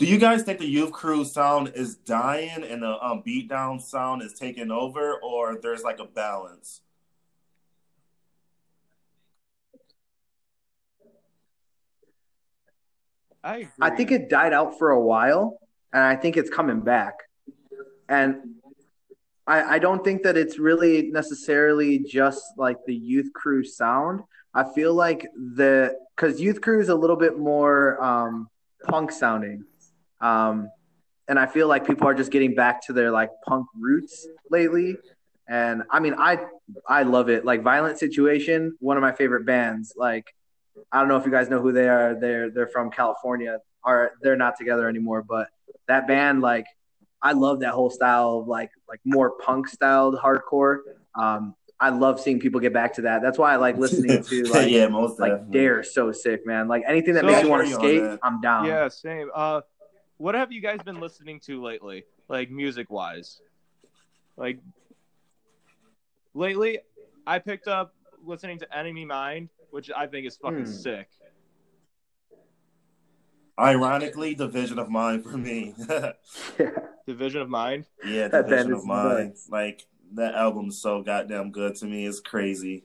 Do you guys think the youth crew sound is dying and the um, beatdown sound is taking over, or there's like a balance? I agree. I think it died out for a while, and I think it's coming back. And I, I don't think that it's really necessarily just like the youth crew sound. I feel like the because youth crew is a little bit more um, punk sounding, um, and I feel like people are just getting back to their like punk roots lately. And I mean, I I love it. Like Violent Situation, one of my favorite bands. Like I don't know if you guys know who they are. They're they're from California. Are they're not together anymore, but that band like I love that whole style of like like more punk styled hardcore. Um, I love seeing people get back to that. That's why I like listening [laughs] to like yeah, most like definitely. Dare so sick, man. Like anything that So- makes you want to hear you on skate. I'm down. Yeah, same. Uh, what have you guys been listening to lately? Like music wise, like lately, I picked up listening to Enemy Mind, which I think is fucking hmm. sick. Ironically, Division of Mind for me. yeah. [laughs] [laughs] Division of Mind. Yeah, Division of Mind. Like that album's so goddamn good to me. It's crazy.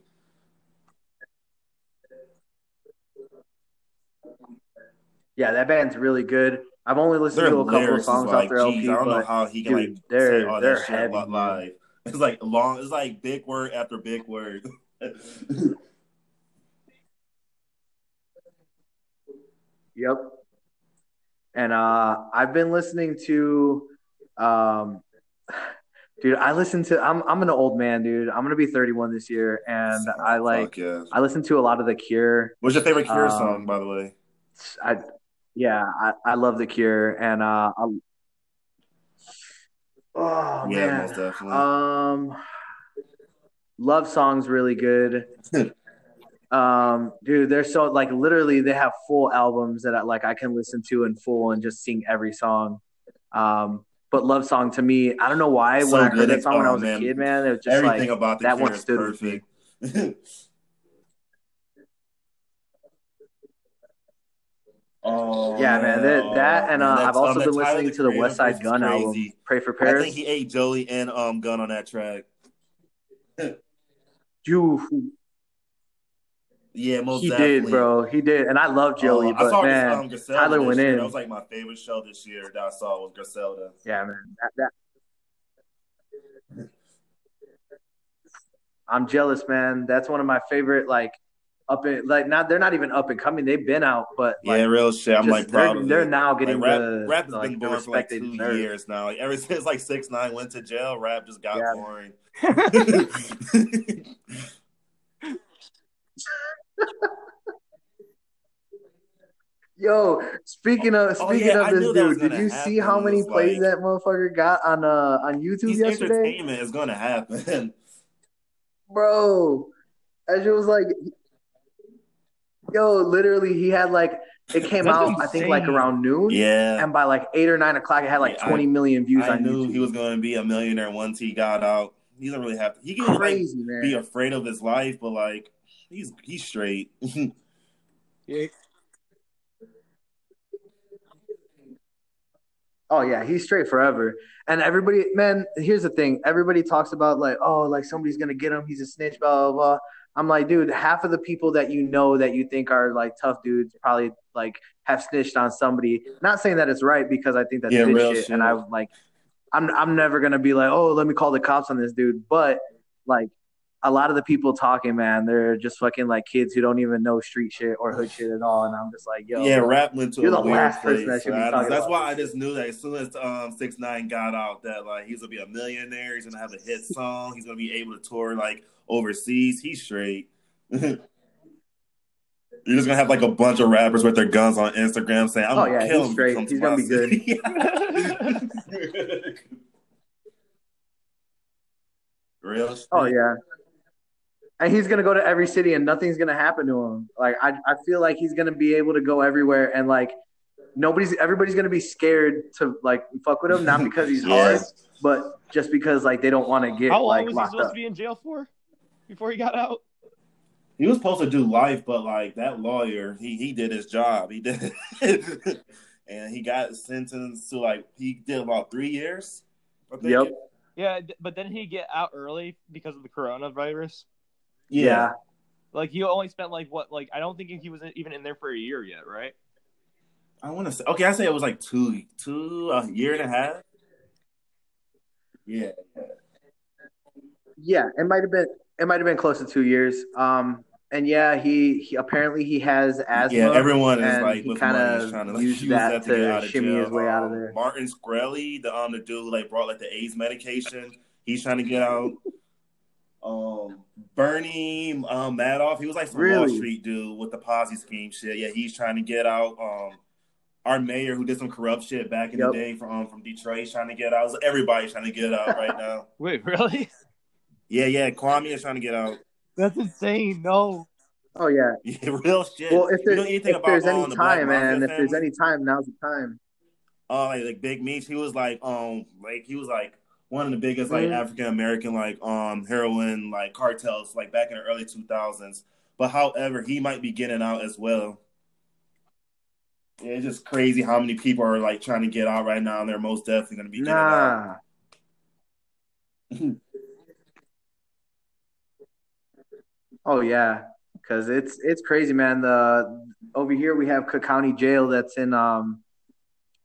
Yeah, that band's really good. I've only listened to a couple of songs like, off their geez, LP, I don't know how he can dude, like they're- say all they're that shit heavy, man. live. [laughs] It's like long. It's like big word after big word. [laughs] Yep. And uh I've been listening to um [sighs] dude, I listen to I'm I'm an old man, dude. I'm gonna be 31 this year and I like yeah. I listen to a lot of the cure. What's your favorite Cure Um, song, by the way? I yeah, I, I love the cure and uh I, Oh yeah, man. most definitely. Um Love Song's really good. [laughs] um dude, they're so like literally they have full albums that I like I can listen to in full and just sing every song. Um but Love Song to me, I don't know why So when I heard that song when I Oh, was man. a kid, man, it was just Everything like about the that Cure one stood perfect. [laughs] oh Yeah, man, that, that and uh, I've also um, been listening to the Westside Gunn album. Pray for Paris." I think he ate Joey and um Gun on that track. You, Yeah, most he definitely. did, bro. He did, and I love Oh, I but saw man, this, um, Tyler went year. in. That was like my favorite show this year that I saw was Griselda. yeah, man, that, that. I'm jealous, man. That's one of my favorite, like up in like not they're not even up and coming. They've been out, but like, yeah, real shit. I'm just- like proud they're, of they're it. now getting like, rap, the rap has like, been born for like two years now. Like ever since like six nine went to jail, rap just got Yeah. boring. [laughs] Yo, speaking of Oh, speaking yeah, of this knew that was dude, did you see how many plays that motherfucker got on uh on YouTube He's yesterday? entertainment is gonna happen. [laughs] Bro, As shit was like, yo, literally, he had like it came That's out I think like around noon, yeah. and by like eight or nine o'clock, it had like Yeah, I- twenty million views I on knew YouTube. he was gonna be a millionaire once he got out. He doesn't really have he can like crazy, man. be afraid of his life, but like he's he's straight. [laughs] Yeah. Oh yeah, he's straight forever. And everybody, man, here's the thing: everybody talks about like, oh, like somebody's gonna get him. He's a snitch, blah blah blah. I'm like, dude, half of the people that you know that you think are like tough dudes probably like have snitched on somebody. Not saying that it's right because I think that's Yeah, shit. shit. And I'm like, I'm I'm never gonna be like, oh, let me call the cops on this dude. But like, a lot of the people talking, man, they're just fucking like kids who don't even know street shit or hood shit at all. And I'm just like, yo, yeah, rap went to You're a the last place. person that should be I- talking that's why this I just knew that as soon as um six nine got out that like he's gonna be a millionaire, he's gonna have a hit song, he's gonna be able to tour like overseas. He's straight. [laughs] You're just gonna have like a bunch of rappers with their guns on Instagram saying, "I'm Oh, gonna yeah, kill he's him." straight. He's gonna be good. [laughs] Real shit. Oh yeah. And he's gonna go to every city and nothing's gonna happen to him. Like I, I feel like he's gonna be able to go everywhere and like nobody's everybody's gonna be scared to like fuck with him, not because he's [laughs] Yeah. hard, but just because like they don't want to get How long like was he supposed up. to be in jail for before he got out? He was supposed to do life, but like that lawyer, he he did his job. He did, [laughs] and he got sentenced to like he did about three years. I think. Yep. Yeah, d- but then he get out early because of the coronavirus. Yeah. Like he only spent like what? Like I don't think he was even in there for a year yet, right? I want to say. Okay, I say it was like two, two a year and a half. Yeah. Yeah, it might have been it might have been close to two years. Um and yeah, he, he apparently he has asthma. Yeah, everyone is like he kinda trying to like, used use that that, to, to get out of shimmy jail. his way out of Um, there. Martin Shkreli, the um the dude who, like brought like the AIDS medication, he's trying to get out. Um, Bernie um, Madoff, he was like some Wall Street dude with the Ponzi scheme shit. Yeah, he's trying to get out. Um, our mayor who did some corrupt shit back in Yep. the day from um, from Detroit, he's trying to get out. Everybody's trying to get out right [laughs] now. Wait, really? Yeah, yeah, Kwame is trying to get out. That's insane. No. Oh yeah. [laughs] Yeah, real shit. Well, if You there's, know anything if there's um, any time, Mafia man, if there's any time, now's the time. uh like, like Big Meech, he was like um like he was like one of the biggest like Mhm. African American like um heroin like cartels like back in the early two thousands. But however, he might be getting out as well. Yeah, it's just crazy how many people are like trying to get out right now, and they're most definitely going to be getting out. [laughs] Nah. Oh yeah, because it's it's crazy, man. The over here we have Cook County Jail that's in um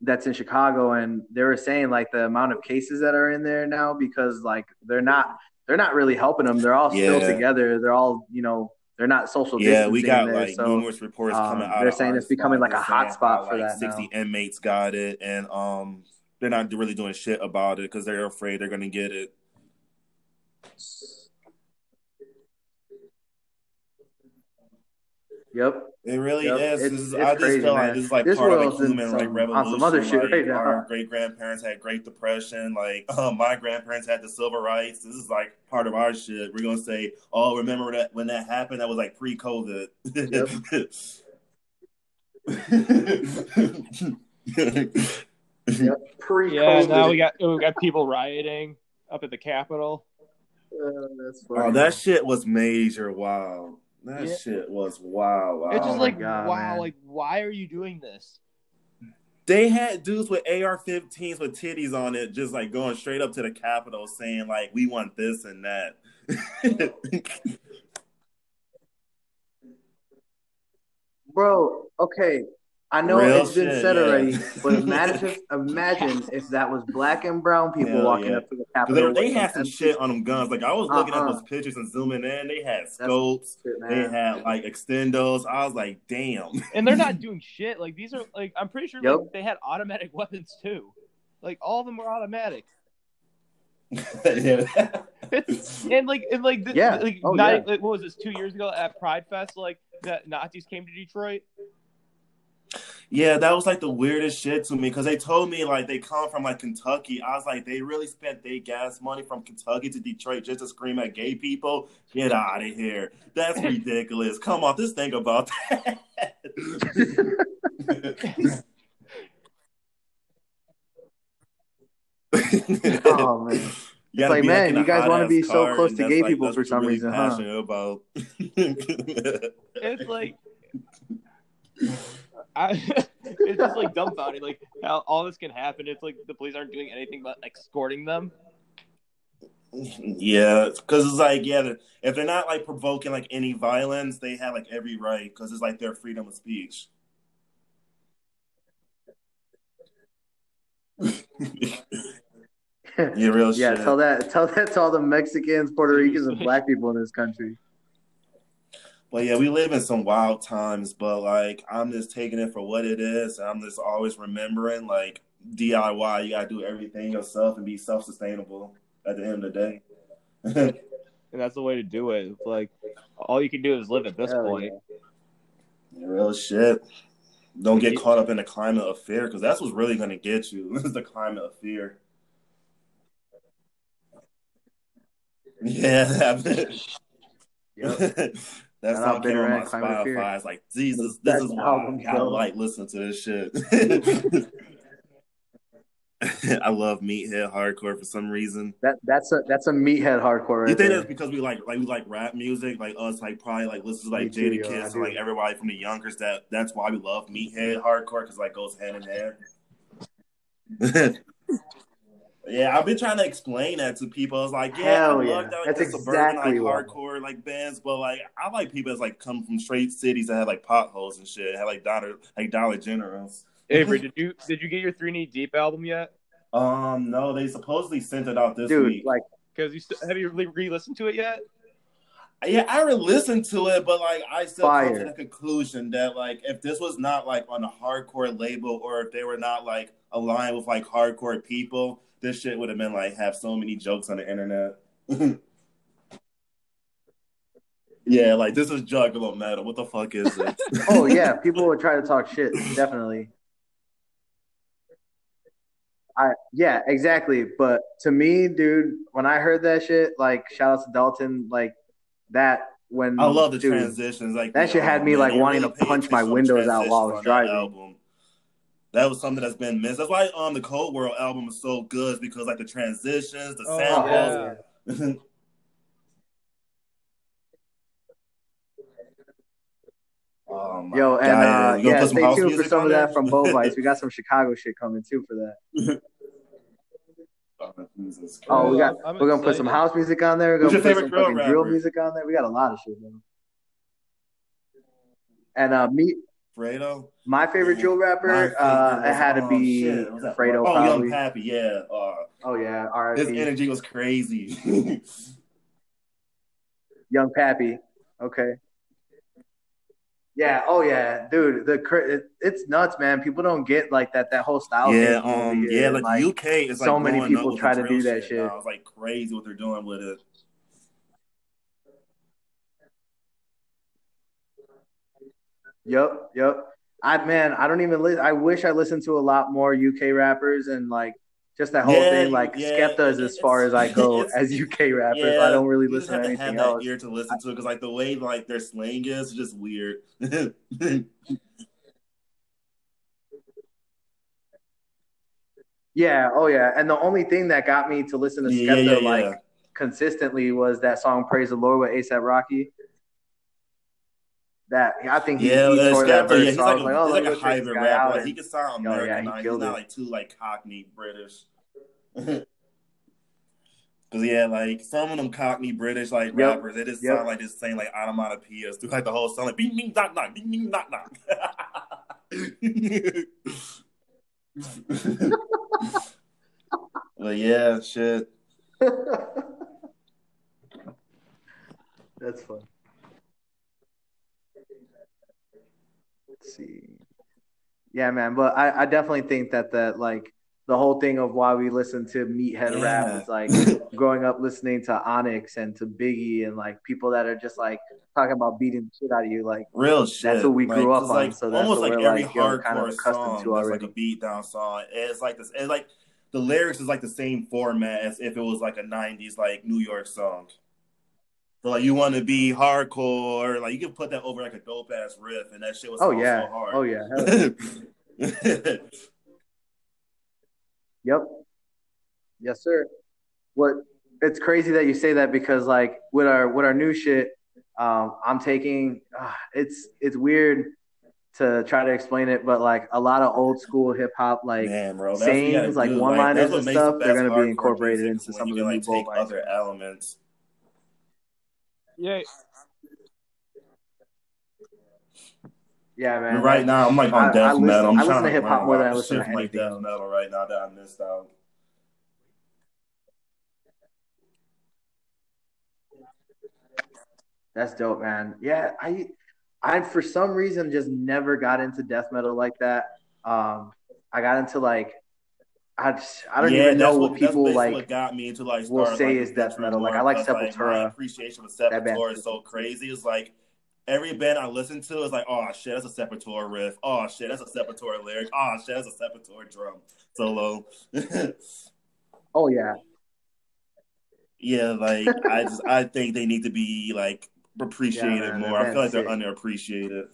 that's in Chicago, and they were saying like the amount of cases that are in there now because like they're not they're not really helping them. They're all still together. They're all you know they're not social distancing. Yeah, we got there, like so numerous reports um, coming out. they're saying it's becoming like a hot spot for like, that Sixty now. inmates got it, and um, they're not really doing shit about it because they're afraid they're gonna get it. Yep. It really Yep, is. it's- This is it's I just crazy, feel like this is like This part of the in human like revolution. some other shit like, right now. Our great grandparents had Great Depression. Like uh, [laughs] my grandparents had the civil rights. This is like part of our shit. We're gonna say, oh, remember that when that happened? That was like pre-COVID. Yep. [laughs] Pre Yeah, now we got we got people rioting up at the Capitol. that's funny. Oh, that shit was major. Wow, that Yeah. shit was wow. wow. It's just oh my like God, wow, man. like why are you doing this? they had dudes with AR-15s with titties on it, just like going straight up to the Capitol, saying like, "We want this and that." [laughs] Bro, okay. I know Real it's been shit, said yeah. already, but [laughs] imagine imagine if that was black and brown people Hell walking yeah. up to the Capitol. they, they had some shit on them guns. Like I was looking Uh-uh. at those pictures and zooming in. They had scopes. shit, They had like extendos. I was like, damn. And they're not [laughs] doing shit. Like these are like I'm pretty sure Yep. like, they had automatic [laughs] weapons too. Like all of them were automatic. Yeah. and like and like this, Yeah. like, Oh, not, yeah. like what was this two years ago at Pride Fest? Like that Nazis came to Detroit. Yeah, that was like the weirdest shit to me because they told me like they come from like Kentucky. I was like, they really spent their gas money from Kentucky to Detroit just to scream at gay people. Get out of here! That's [laughs] ridiculous. Come on, just think about that. [laughs] Oh man. [laughs] You gotta like, man, in you guys wanna be so close to gay like, people for some really reason, huh? about. It's like I, [laughs] it's just like dumbfounding. Like how all this can happen. It's like the police aren't doing anything but escorting them. Yeah, because it's like, yeah, if they're not like provoking like any violence, they have like every right because it's like their freedom of speech. [laughs] yeah, real yeah, shit. tell that tell that to all the Mexicans, Puerto Ricans, and [laughs] black people in this country. But yeah, we live in some wild times, but like I'm just taking it for what it is. I'm just always remembering like DIY, you gotta do everything yourself and be self sustainable at the end of the day. [laughs] And that's the way to do it. It's like all you can do is live at this Hell point. Yeah, Real shit. Don't get caught up in the climate of fear because that's what's really gonna get you. [laughs] is the climate of fear. [laughs] Yeah, that- Yep. That Shout song out came on my Spotify. It's like Jesus, this is best why album, I bro. like listening to this shit. [laughs] [laughs] I love meathead hardcore for some reason. That that's a that's a meathead hardcore right you think there. that's because we like like we like rap music, like us, like probably like listen to like Jadakiss and like everybody from the youngers. That that's why we love meathead hardcore because like goes hand in hand. [laughs] yeah, I've been trying to explain that to people. It's like, yeah, Hell I yeah. love that like, That's the suburban exactly like hardcore like bands, but like I like people that's like come from straight cities that have like potholes and shit, have like dollar like Dollar Generals. Avery, did you did you get your three knee deep album yet? Um, no, they supposedly sent it out this Dude, week. like Because you st- have you re listened to it yet? Yeah, I re-listened to it, but like I still come to the conclusion that like if this was not like on a hardcore label or if they were not like aligned with like hardcore people, this shit would have been like have so many jokes on the internet. [laughs] yeah, like this is Juggalo metal. What the fuck is it? [laughs] oh yeah, people would try to talk shit, definitely. I yeah, exactly. But to me, dude, when I heard that shit, like shout out to Dalton, like that when I love the dude, transitions. Like that shit had me, like, wanting to punch my windows out while I was driving. Album. That was something that's been missed. That's why um the Cold World album is so good because like the transitions, the Oh, samples. yeah. [laughs] oh my Yo, and uh, yeah, stay tuned for some on of that from Bovice. [laughs] We got some Chicago shit coming too for that. Oh, Oh, we got I'm- I'm we're gonna put some house music on there. We're gonna your put some drill fucking drill music on there. We got a lot of shit, man. And uh, me, Fredo. my favorite drill My rapper, uh, it had to um, be shit, Fredo. Oh, probably. Young Pappy, yeah. Uh, Oh yeah, his R.I.P. energy was crazy. [laughs] Young Pappy. Okay. Yeah. Oh yeah, dude. The it, it's nuts, man. People don't get like that. That whole style. yeah, um, yeah, And, like, UK is like so many people try to do that shit. Now. It's like crazy what they're doing with it. Yep. Yep. I man, I don't even. Li- I wish I listened to a lot more UK rappers and like just that whole Yeah, thing. Like yeah, Skepta is as far as I go [laughs] as UK rappers. Yeah, I don't really listen to have to have anything that else. ear to listen to because like the way like their slang is just weird. [laughs] Yeah. Oh yeah. And the only thing that got me to listen to yeah, Skepta yeah, like consistently was that song "Praise the Lord" with ASAP Rocky. That I think he, Yeah, he tore that verse. yeah, he's so like, a, like, oh, he's like a go check this hybrid rapper. Like he can sound Oh, yeah, he he's not like too like Cockney British. [laughs] Cause yeah, like some of them Cockney British like Yep, rappers, they just yep. sound like just saying like onomatopoeias through like the whole song, like bing bing knock knock, bing bing knock knock. [laughs] but yeah, shit. [laughs] That's fun. Let's see. Yeah, man, but I, I definitely think that that like the whole thing of why we listen to meathead Yeah. rap is like [laughs] growing up listening to Onyx and to Biggie and like people that are just like talking about beating the shit out of you. Like Real shit. That's what we grew up 'cause, on, Like, so that's almost what like we're, every like, hardcore kind of accustomed song to already. like a beat down song. It's like this. It's like the lyrics is like the same format as if it was like a '90s like New York song. Like you want to be hardcore, like you can put that over like a dope ass riff, and that shit was Oh yeah. so hard. Oh yeah. Yep. [laughs] Yes, sir. What it's crazy that you say that because like with our with our new shit, um, I'm taking uh, it's it's weird to try to explain it, but like a lot of old school hip hop like Man, bro, that's what you sayings, like one liners and stuff, they're gonna be incorporated into some of the can, new like take other elements. Yeah, Yeah, man. right now, I'm like on I- death I listen- metal. I'm I listen trying to to hip-hop more than I of listen to like death metal right now that I missed out. That's dope, man. Yeah, I I for some reason just never got into death metal like that. Um, I got into like I just, I don't yeah, even know what what, people like. what got me into like will say like, is death metal. Like, I like because, Like, my Sepultura. appreciation band Sepultura is so crazy. It's like every band I listen to is like, oh shit, that's a Sepultura riff. Oh shit, that's a Sepultura lyric. Oh shit, that's a Sepultura drum solo. [laughs] Oh yeah, yeah, like I [laughs] just I think they need to be like appreciated Yeah, man, more. I feel like they're band's underappreciated.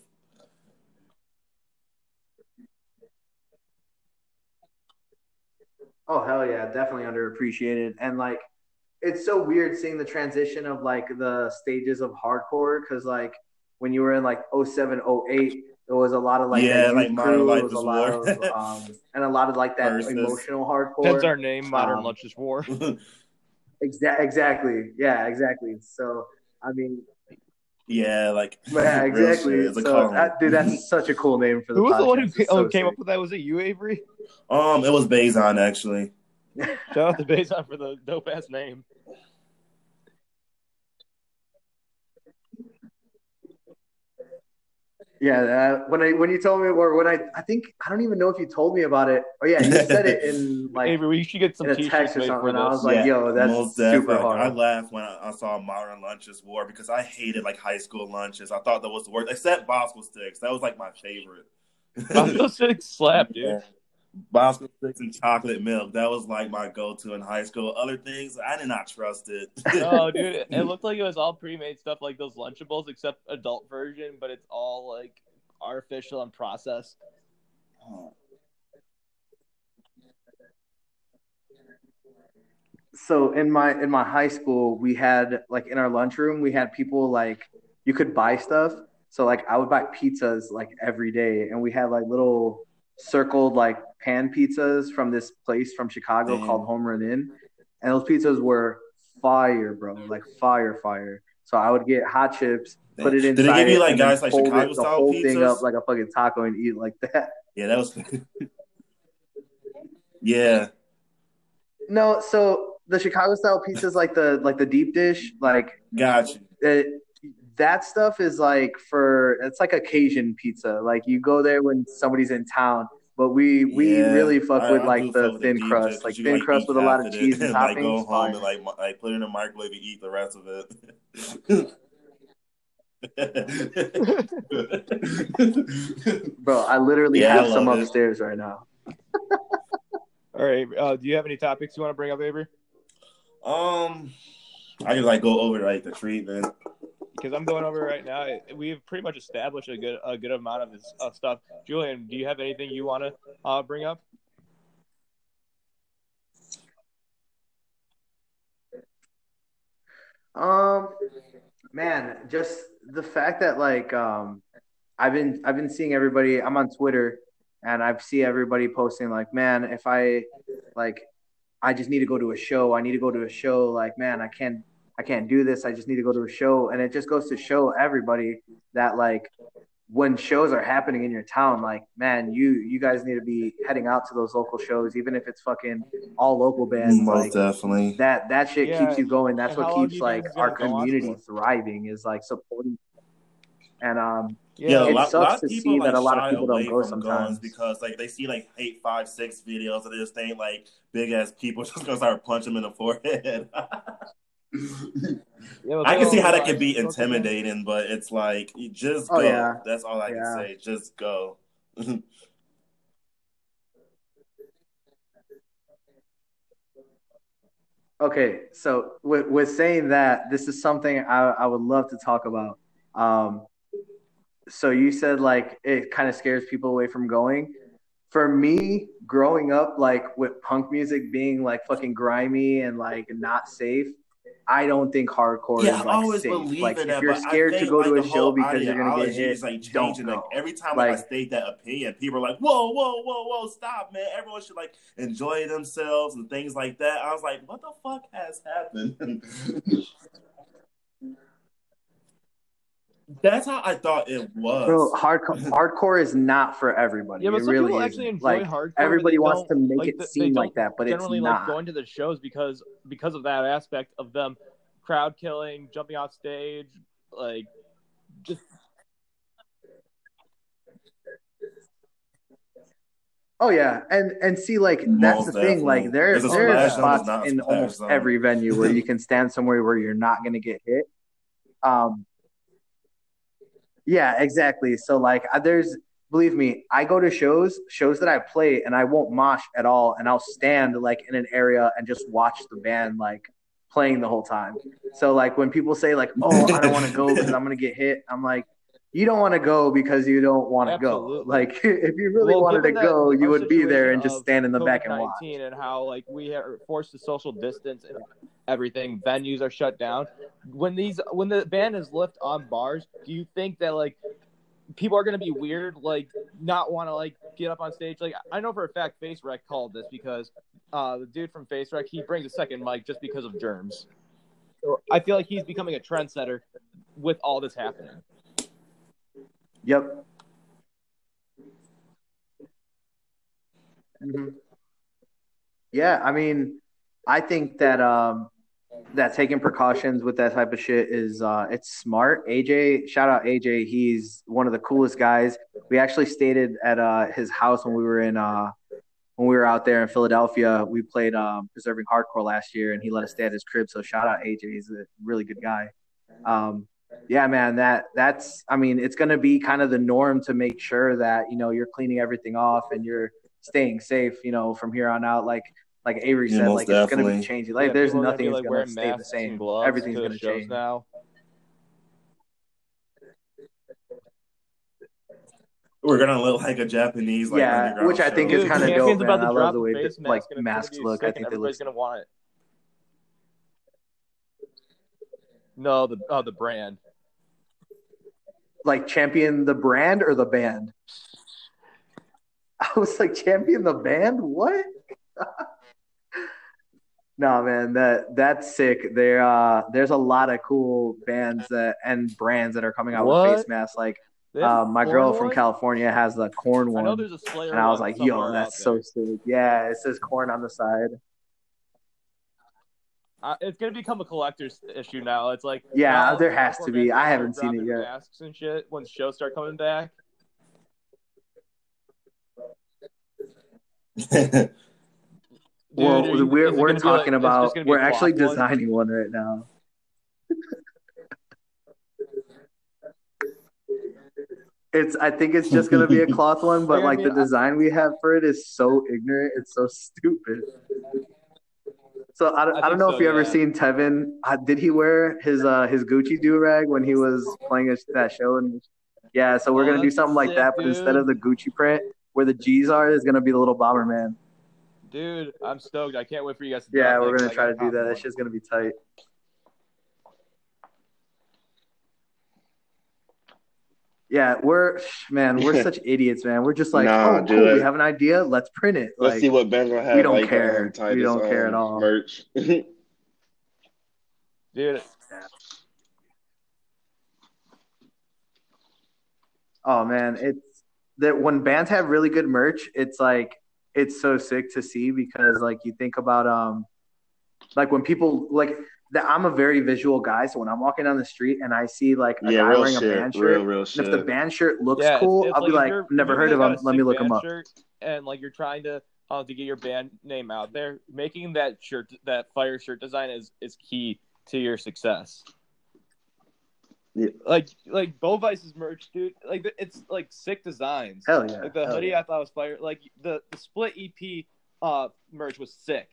Oh hell yeah, definitely underappreciated. And like it's so weird seeing the transition of like the stages of hardcore because like when you were in like 07, 08, there was a lot of like Yeah, like youth Modern crew, Life it was a is War. of um [laughs] and a lot of like that Versus. emotional hardcore. That's our name, Modern Um, Lunch is War. [laughs] Exa- exactly. Yeah, exactly. So I mean yeah, like yeah, exactly. shit. It's So that, dude, that's [laughs] such a cool name for the Who was the one who podcast. ca- so came up with that? Was it you, Avery? um, it was Bazon actually. Shout out to [laughs] Bazon for the dope ass name. Yeah, that, when I when you told me or when I I think I don't even know if you told me about it. Oh yeah, you said it in [laughs] like Avery, we should get some in a t-shirts text or something. for I was like, Yeah, yo, that's super definitely. I laughed when I, I saw Modern Lunches War because I hated like high school lunches. I thought that was the worst, except Bosco sticks. That was like my favorite. Buffalo Six slap, dude. Yeah. Bosco sticks and chocolate milk. That was like my go-to in high school. Other things, I did not trust it. Oh, [laughs] dude, it, it looked like it was all pre-made stuff like those Lunchables, except adult version, but it's all like artificial and processed. so in my in my high school, we had like in our lunchroom, we had people like you could buy stuff. So like I would buy pizzas like every day, and we had like little circled like pan pizzas from this place from Chicago Damn. called Home Run Inn, and those pizzas were fire, bro, like fire, fire. So I would get hot chips put it inside. Did they give you like guys like Chicago it, the style whole thing up like a fucking taco and eat like that? Yeah, that was. [laughs] yeah, No, so the Chicago style pizzas, like the like the deep dish, like got you. it, that stuff is like for it's like occasion pizza. Like you go there when somebody's in town. But we we Yeah, really fuck I- with I like the thin deep crust, dish, like 'cause you, thin crust with a lot of it cheese and toppings. [laughs] like go home and like like put it in the microwave and eat the rest of it. [laughs] Bro, I literally Yeah, I have some it. upstairs right now. All right. Uh, do you have any topics you want to bring up, Avery? um, I can like go over like the treatment. Because I'm going over right now. We've pretty much established a good a good amount of this uh, stuff. Julian, do you have anything you want to uh, bring up? Um, man, just the fact that like um, I've been I've been seeing everybody. I'm on Twitter, and I see everybody posting like, man, if I like, I just need to go to a show. I need to go to a show. Like, man, I can't I can't do this. I just need to go to a show, and it just goes to show everybody that like when shows are happening in your town, like man, you you guys need to be heading out to those local shows, even if it's fucking all local bands. Most Like, definitely. that that shit Yeah, keeps you going. That's and what how long do keeps like our community thriving is like supporting. And um, Yeah, a it lot, sucks lot of to people see like that a lot of people don't go sometimes. because like they see like eight, five, six videos and they just think like big ass people [laughs] just gonna start punching them in the forehead. [laughs] Yeah, I can see how that could be intimidating, but it's like you just Oh, go. yeah. That's all I Yeah. can say. Just go. [laughs] okay, so with with saying that, this is something I I would love to talk about. Um, so you said like it kind of scares people away from going. For me, growing up like with punk music being like fucking grimy and like not safe, I don't think hardcore yeah, is I like always safe. believe like in if that. you're but I scared to go to a show because you're gonna get hit, is like don't changing. go. Like every time like, Like- I state that opinion, people are like, "Whoa, whoa, whoa, whoa, stop, man! Everyone should like enjoy themselves and things like that." I was like, "What the fuck has happened?" [laughs] That's how I thought it was. Bro, hardcore [laughs] hardcore is not for everybody. Yeah, but it some really people isn't. actually enjoy like hardcore. everybody wants to make like, it they seem like that, but it's generally not. like going to the shows because because of that aspect of them crowd killing, jumping off stage, like just Oh yeah, and and see, like that's Most the thing. Like definitely. there there are spots it's not a in almost zone. every venue where you can [laughs] stand somewhere where you're not going to get hit. Um, yeah, exactly. So like, there's believe me, I go to shows, shows that I play, and I won't mosh at all, and I'll stand like in an area and just watch the band like playing the whole time. So like when people say like, "Oh, I don't want to go because I'm to get hit," I'm like. You don't want to go because you don't want to go. Like [laughs] if you really Well, wanted to go, you would be there and just stand in the back and watch. COVID-19 and how like we are forced to social distance and everything, venues are shut down. When these when the ban is lifted on bars, do you think that like people are gonna be weird, like not want to like get up on stage? Like I know for a fact Face Rec called this because uh, the dude from Face Rec he brings a second mic just because of germs. So I feel like he's becoming a trendsetter with all this happening. Yep. Mhm. Yeah, I mean, I think that um that taking precautions with that type of shit is uh it's smart. AJ, shout out AJ, he's one of the coolest guys. We actually stayed at uh his house when we were in uh when we were out there in Philadelphia. We played um Preserving Hardcore last year and he let us stay at his crib. So shout out AJ, he's a really good guy. Um yeah, man, that that's I mean, it's gonna be kind of the norm to make sure that, you know, you're cleaning everything off and you're staying safe, you know, from here on out. Like like Avery Yeah, said, most like it's gonna be changing. Like Yeah, there's nothing be, is like, gonna stay the same. and Everything's gonna change. now. We're gonna look like a Japanese, like Yeah, which I think show. is kinda dope, man. I love the way a face that, like, mask, and it's masks look. I think they everybody's gonna want it. No, the oh, the brand. Like champion the brand or the band? [laughs] I was like, champion the band? What? [laughs] No, man, that that's sick. There, uh, there's a lot of cool bands that and brands that are coming out What? with face masks. Like, um, my girl from one? California has the Korn I know one, there's a Slayer and I was like, "Yo, that's so sick." Yeah, it says Korn on the side. Uh, it's gonna become a collector's issue now. It's like Yeah, there has to be. I haven't seen it yet. Masks and shit when shows start coming back. [laughs] Dude, well, you- we're we're gonna like- talking about just gonna be we're actually cloth one? designing one right now. [laughs] It's I think it's just gonna be a cloth one, but [laughs] Like, the design we have for it is so ignorant. It's so stupid. So I, don't- I I don't know so, if you ever seen Tevin. Uh, did he wear his uh his Gucci do rag when he was playing at that show? And yeah, so we're Oh, gonna do something like that, but instead of the Gucci print, where the G's are, is gonna be the little Bomberman. Dude, I'm stoked. I can't wait for you guys to Yeah, we're gonna try to do that. That shit's gonna be tight. Yeah, we're man, we're [laughs] such idiots, man. We're just like, Nah, oh, dude. cool, we have an idea, let's print it. Let's Like, see what bands will have. we don't like, care. Um, We don't care at all. Merch. [laughs] Dude, oh man, it's that when bands have really good merch, it's like it's so sick to see because like you think about um like when people like that I'm a very visual guy, so when I'm walking down the street and I see like a yeah, guy real wearing a band shirt, Real, real and shit. if the band shirt looks yeah, cool, it's I'll be like, never heard of got him. Let me look him band up. shirt And like you're trying to uh, to get your band name out there, making that shirt, that fire shirt design is is key to your success. Yeah. Like like Bovice's merch, dude. Like it's like sick designs. Hell yeah. Like the hell hoodie, yeah. I thought was fire. Like the, the split EP uh merch was sick.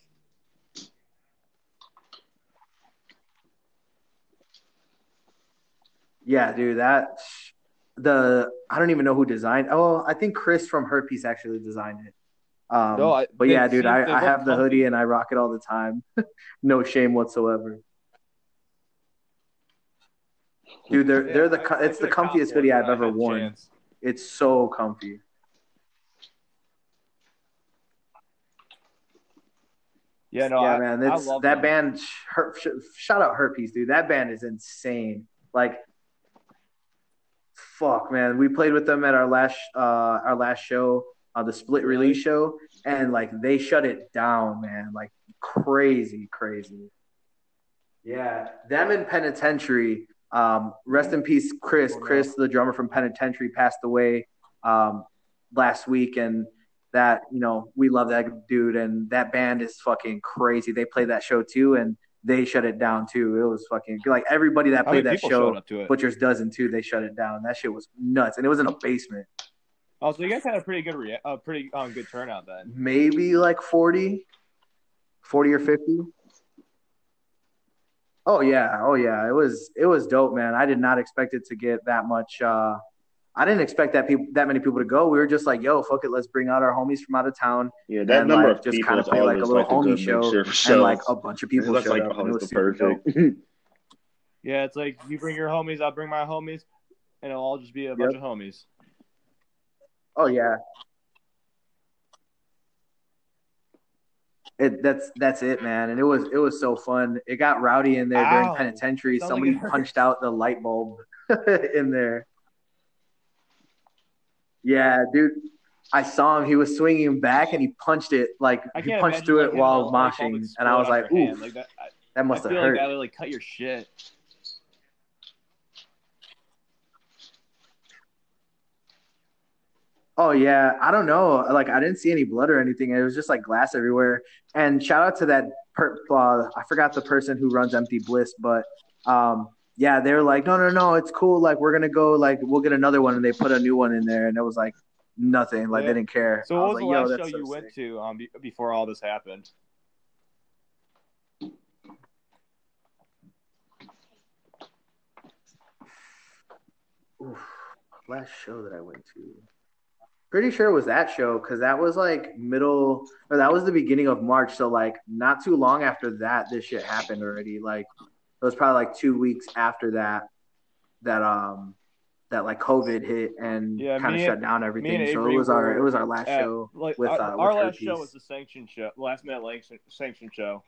Yeah, dude, that the I don't even know who designed. Oh, I think Chris from Herpes actually designed it. Um, No, I- but yeah, dude, I, I have the hoodie and I rock it all the time. [laughs] no shame whatsoever. Dude, they're they're the I- it's the comfiest hoodie I've ever worn. chance. It's so comfy. Yeah, no, yeah, I, man, that them. band. Her, sh- shout out Herpes, dude. That band is insane. Like, fuck, man. We played with them at our last uh our last show, uh, the split release show, and like they shut it down, man. Like crazy, crazy. Yeah, them in Penitentiary. Um, rest in peace, Chris. Chris, the drummer from Penitentiary, passed away um last week, and that you know we love that dude, and that band is fucking crazy. They played that show too, and they shut it down too. It was fucking like everybody that played that show. Butcher's Dozen too. They shut it down. That shit was nuts, and it was in a basement. Oh, so you guys had a pretty good, rea- uh, pretty um, good turnout then. Maybe like 40, 40 or fifty. Oh yeah, oh yeah. It was it was dope, man. I did not expect it to get that much. uh I didn't expect that people that many people to go. We were just like, yo, fuck it, let's bring out our homies from out of town Yeah, that and, number like, of just kinda play, like, a little like, homie good show, mixture and like a bunch of people That's showed like up. and it was the super perfect. [laughs] Yeah, it's like you bring your homies, I'll bring my homies, and it'll all just be a bunch of homies. Oh yeah. It that's that's it, man. And it was it was so fun. It got rowdy in there Ow. during penitentiary. Sounds like Somebody it punched out the light bulb [laughs] in there. Yeah, dude. I saw him. He was swinging back, and he punched it like he punched through like, it while moshing, and I was like, "Ooh, like that, I, that must I have feel hurt." like that would like cut your shit. Oh yeah, I don't know. Like I didn't see any blood or anything. It was just like glass everywhere. And shout out to that. Per- uh, I forgot the person who runs Empty Bliss, but um, yeah, they were like, no, no, no, it's cool. Like we're gonna go. Like we'll get another one, and they put a new one in there, and it was like nothing. Like Yeah. they didn't care. So, I what was like, the last that's show so you went sick. to um, before all this happened? Oof, last show that I went to. Pretty sure it was that show because that was like middle or that was the beginning of March. So like not too long after that, this shit happened already. Like it was probably like two weeks after that that um that like COVID hit and yeah, kind of shut down everything. So it was our it was our last at, show like, with our, uh, with last show was the sanction show, last minute sanction, sanction show.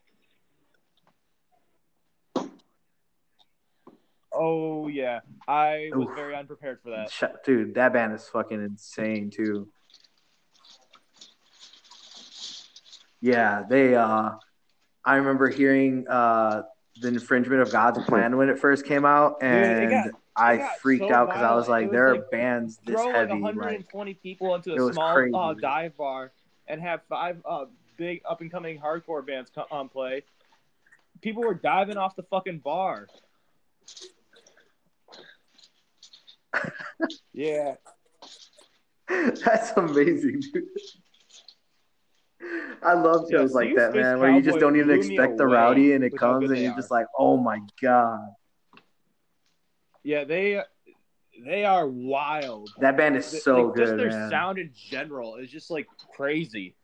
Oh yeah, I was Oof. very unprepared for that. Dude, that band is fucking insane too. Yeah, they. uh I remember hearing uh the infringement of God's plan when it first came out Dude, and got- I freaked so out because I was like, was there like, are bands this Throw like heavy. 120 Like, people into a small uh, dive bar and have five uh, big up and coming hardcore bands co- on play. People were diving off the fucking bar. [laughs] yeah, that's amazing, dude. I love Yeah, shows like that, man, where you just don't even expect the rowdy and it comes and you're are. just like, oh my god. yeah, they they are wild. That band is so like, Just their man. sound in general is just like crazy.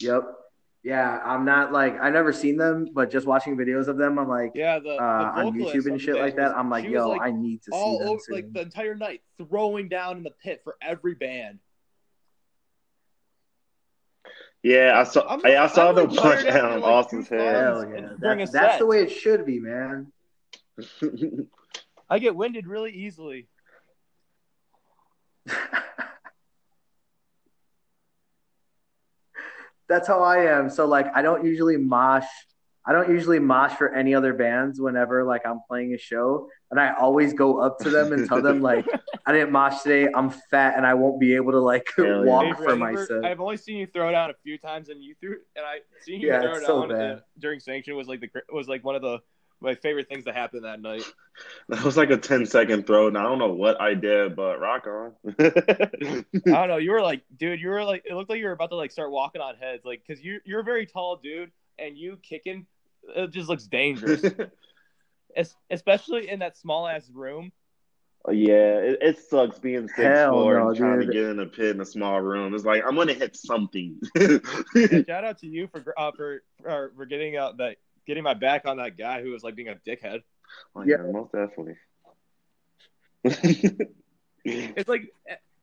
Yep. Yeah, I'm not like I never seen them, but just watching videos of them, I'm like Yeah, the, the uh, on YouTube and shit like that. was- I'm like, yo, like, I need to see them over soon. like the entire night throwing down in the pit for every band. Yeah, I saw. I'm- yeah, I saw I'm, them like, punch tired after, um, like, Austin's head. Yeah, and during that's, that's set. the way it should be, man. [laughs] I get winded really easily. [laughs] that's how I am. So like, I don't usually mosh. I don't usually mosh for any other bands whenever like I'm playing a show, and I always go up to them and tell them like, [laughs] I didn't mosh today. I'm fat and I won't be able to like Hell yeah. walk Avery, for I've myself. I've only seen you throw it out a few times, and you threw, it and I seeing you Yeah, throw it's so down bad. uh, during sanction was like the gr- was like one of the my favorite things that happened that night. [laughs] That was like a 10 second throw, and I don't know what I did, but rock on. [laughs] I don't know. You were like, dude, you were like, it looked like you were about to like start walking on heads, like, cause you you're a very tall dude, and you kicking, it just looks dangerous, [laughs] Es- especially in that small ass room. yeah, it, it sucks being six Hell four no, and trying dude. to get in a pit in a small room. It's like I'm gonna hit something. Yeah, shout out to you for uh, for for, for getting out that getting my back on that guy who was like being a dickhead. Oh, yeah, most definitely. [laughs] It's like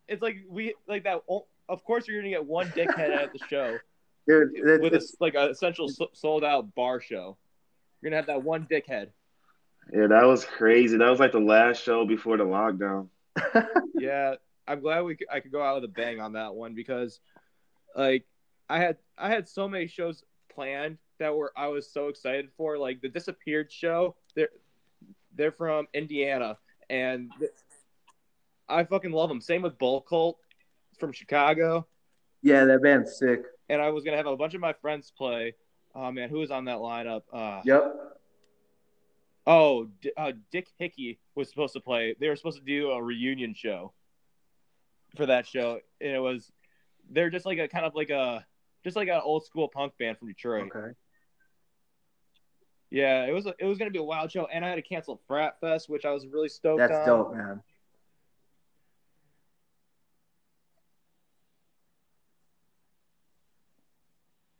it's like we like that. Of course, you're gonna get one dickhead at the show Dude, it- with a, it's, like a essential sold out bar show. You're gonna have that one dickhead. yeah, that was crazy. That was like the last show before the lockdown. [laughs] yeah, I'm glad we could, I could go out with a bang on that one because, like, I had I had so many shows planned that were I was so excited for. Like the Disappeared show, they're they're from Indiana, and I fucking love them. Same with Bull Cult from Chicago, yeah, that band's sick. and I was gonna have a bunch of my friends play. Oh man, who was on that lineup? Uh, Yep. Oh, D- uh, Dick Hickey was supposed to play. They were supposed to do a reunion show for that show, and it was they're just like a kind of like a just like an old school punk band from Detroit. Okay. Yeah, it was it was gonna be a wild show, and I had to cancel Frat Fest, which I was really stoked That's on. dope, man.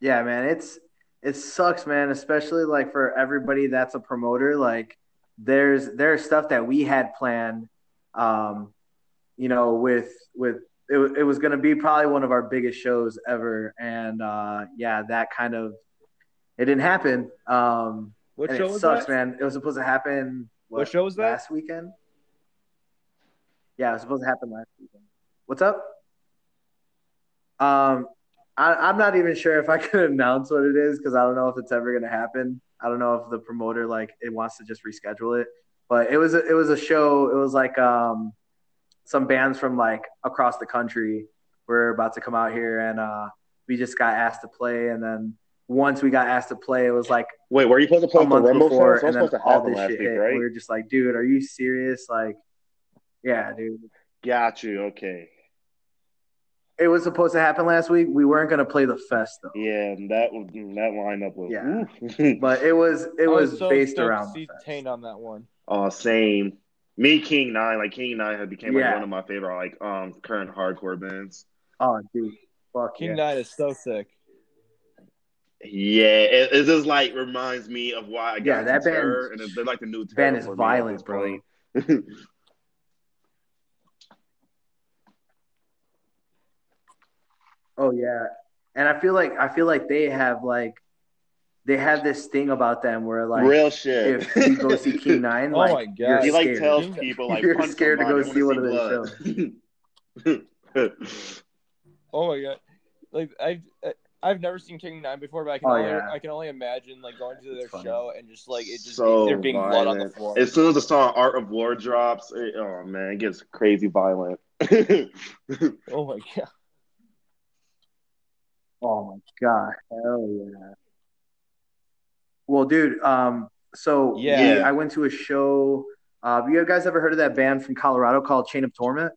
Yeah, man, it's it sucks, man, especially like for everybody that's a promoter. Like there's there's stuff that we had planned um you know with with it, it was going to be probably one of our biggest shows ever and uh yeah, that kind of it didn't happen. Um What and show it was sucks, that? man. It was supposed to happen What show was that? last weekend? Yeah, it was supposed to happen last weekend. What's up? Um, I, I'm not even sure if I [laughs] can announce what it is because I don't know if it's ever gonna happen. I don't know if the promoter like it wants to just reschedule it. But it was a, it was a show. It was like um some bands from like across the country were about to come out here, and uh, we just got asked to play. And then once we got asked to play, it was like Wait, were you supposed to play a the month Rumble before, and then to all this shit week, hit. right? We were just like, dude, are you serious? Like, yeah, dude. Got you. Okay. It was supposed to happen last week. We weren't gonna play the fest though, Yeah, and that was that lineup was. Yeah. [laughs] But it was it I was, so based stoked to around see the fest. Taint on that one. Oh, same. Me, King Nine, like King Nine, had became like Yeah. one of my favorite like um current hardcore bands. Oh, dude, fuck King yeah. Nine is so sick. Yeah, it, it just like reminds me of why I got Yeah, that into band- Terror, and they're like the new band Terror is for me at violent, this bro. [laughs] Oh yeah, and I feel like I feel like they have like they have this thing about them where like Real shit. if you go see [laughs] King Nine, Oh like my you're God. he like scared. tells people [laughs] like You're scared to go see one wanna of blood. Oh my god! Like I've I've never seen King Nine before, but I can Oh, only yeah. I can only imagine like going to their show and just like it just so there being blood on the floor. As soon as the song "Art of War" drops, it, oh man, it gets crazy violent. [laughs] Oh my god! Oh my god, hell yeah. Well, dude, um, so Yeah. we- I went to a show. Uh, have you guys ever heard of that band from Colorado called Chain of Torment?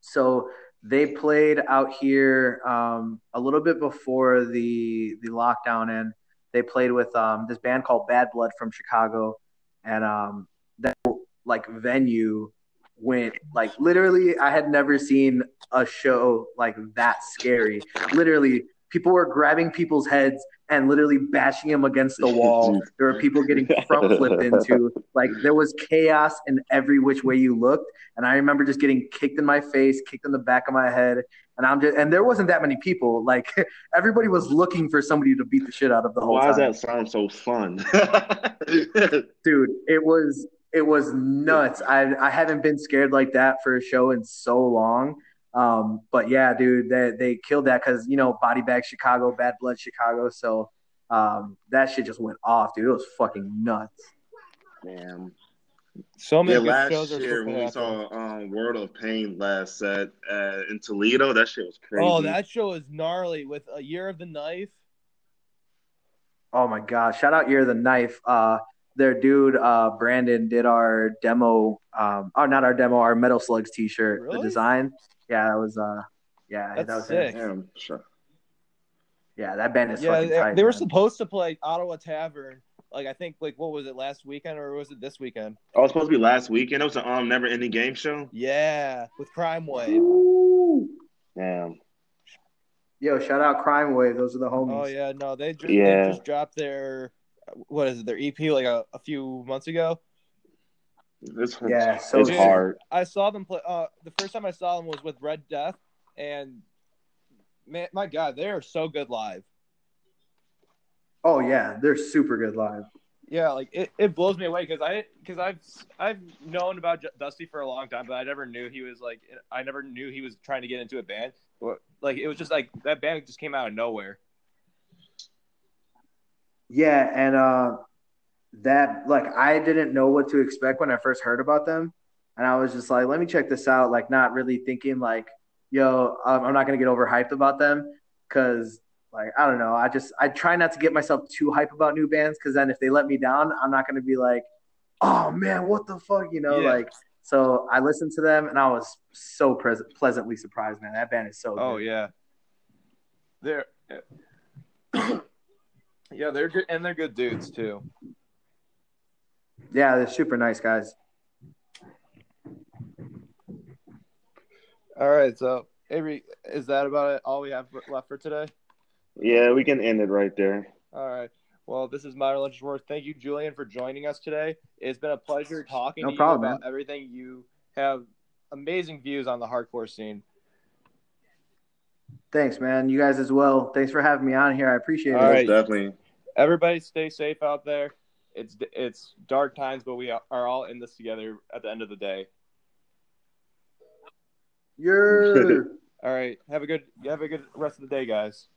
So they played out here um, a little bit before the the lockdown, and they played with um, this band called Bad Blood from Chicago, and um, that like venue went like literally. I had never seen a show like that scary. Literally, people were grabbing people's heads and literally bashing them against the wall. [laughs] There were people getting front flipped into. Like there was chaos in every which way you looked. And I remember just getting kicked in my face, kicked in the back of my head. And I'm just and there wasn't that many people. Like [laughs] everybody was looking for somebody to beat the shit out of the whole Why does that sound so fun? [laughs] Dude, it was it was nuts. I I haven't been scared like that for a show in so long. Um, but yeah, dude, they they killed that because you know Body Bag Chicago, Bad Blood Chicago. So um, that shit just went off, dude. It was fucking nuts. Damn. So many good last shows year when we happen. saw um, World of Pain last set uh, in Toledo, that shit was crazy. Oh, that show is gnarly with a year of the knife. Oh my god! Shout out Year of the Knife. Uh, their dude uh, Brandon did our demo. Um, or not our demo, our Metal Slugs T-shirt. Really? The design. Yeah, that was. Uh, yeah, That's that was sick. Damn, sure. Yeah, that band is Yeah, fucking they, tight. they were man. supposed to play Ottawa Tavern. Like I think, like what was it last weekend or was it this weekend? Oh, it was supposed to be last weekend. It was an um, never ending game show. Yeah, with Crime Wave. Ooh. Damn. Yo, shout out Crime Wave. Those are the homies. Oh yeah, no, they just Yeah. they just dropped their what is it? Their EP like a, a few months ago. This Yeah, so it's hard. I saw them play. Uh, the first time I saw them was with Red Death, and man, my God, they are so good live. Oh yeah, they're super good live. Yeah, like it, it blows me away because I because I've I've known about Dusty for a long time, but I never knew he was like I never knew he was trying to get into a band. Like it was just like that band just came out of nowhere. Yeah, and uh, that like I didn't know what to expect when I first heard about them, and I was just like, let me check this out. Like, not really thinking like, yo, I'm not gonna get overhyped about them because like I don't know. I just I try not to get myself too hype about new bands because then if they let me down, I'm not gonna be like, oh man, what the fuck, you know, Yeah. like. So I listened to them and I was so pres- pleasantly surprised, man. That band is so Oh good. yeah, they're yeah they're good and they're good dudes too. yeah, they're super nice guys. All right, so Avery, is that about it? All we have left for today? Yeah, we can end it right there. All right. Well, this is Modern Lunch Worth. Thank you, Julian, for joining us today. It's been a pleasure talking No to problem, you about everything. You have amazing views on the hardcore scene. Thanks, man. You guys as well. Thanks for having me on here. I appreciate All it. Right. definitely. Everybody, stay safe out there. It's it's dark times, but we are all in this together at the end of the day. You're. All right. Have a good have a good rest of the day, guys.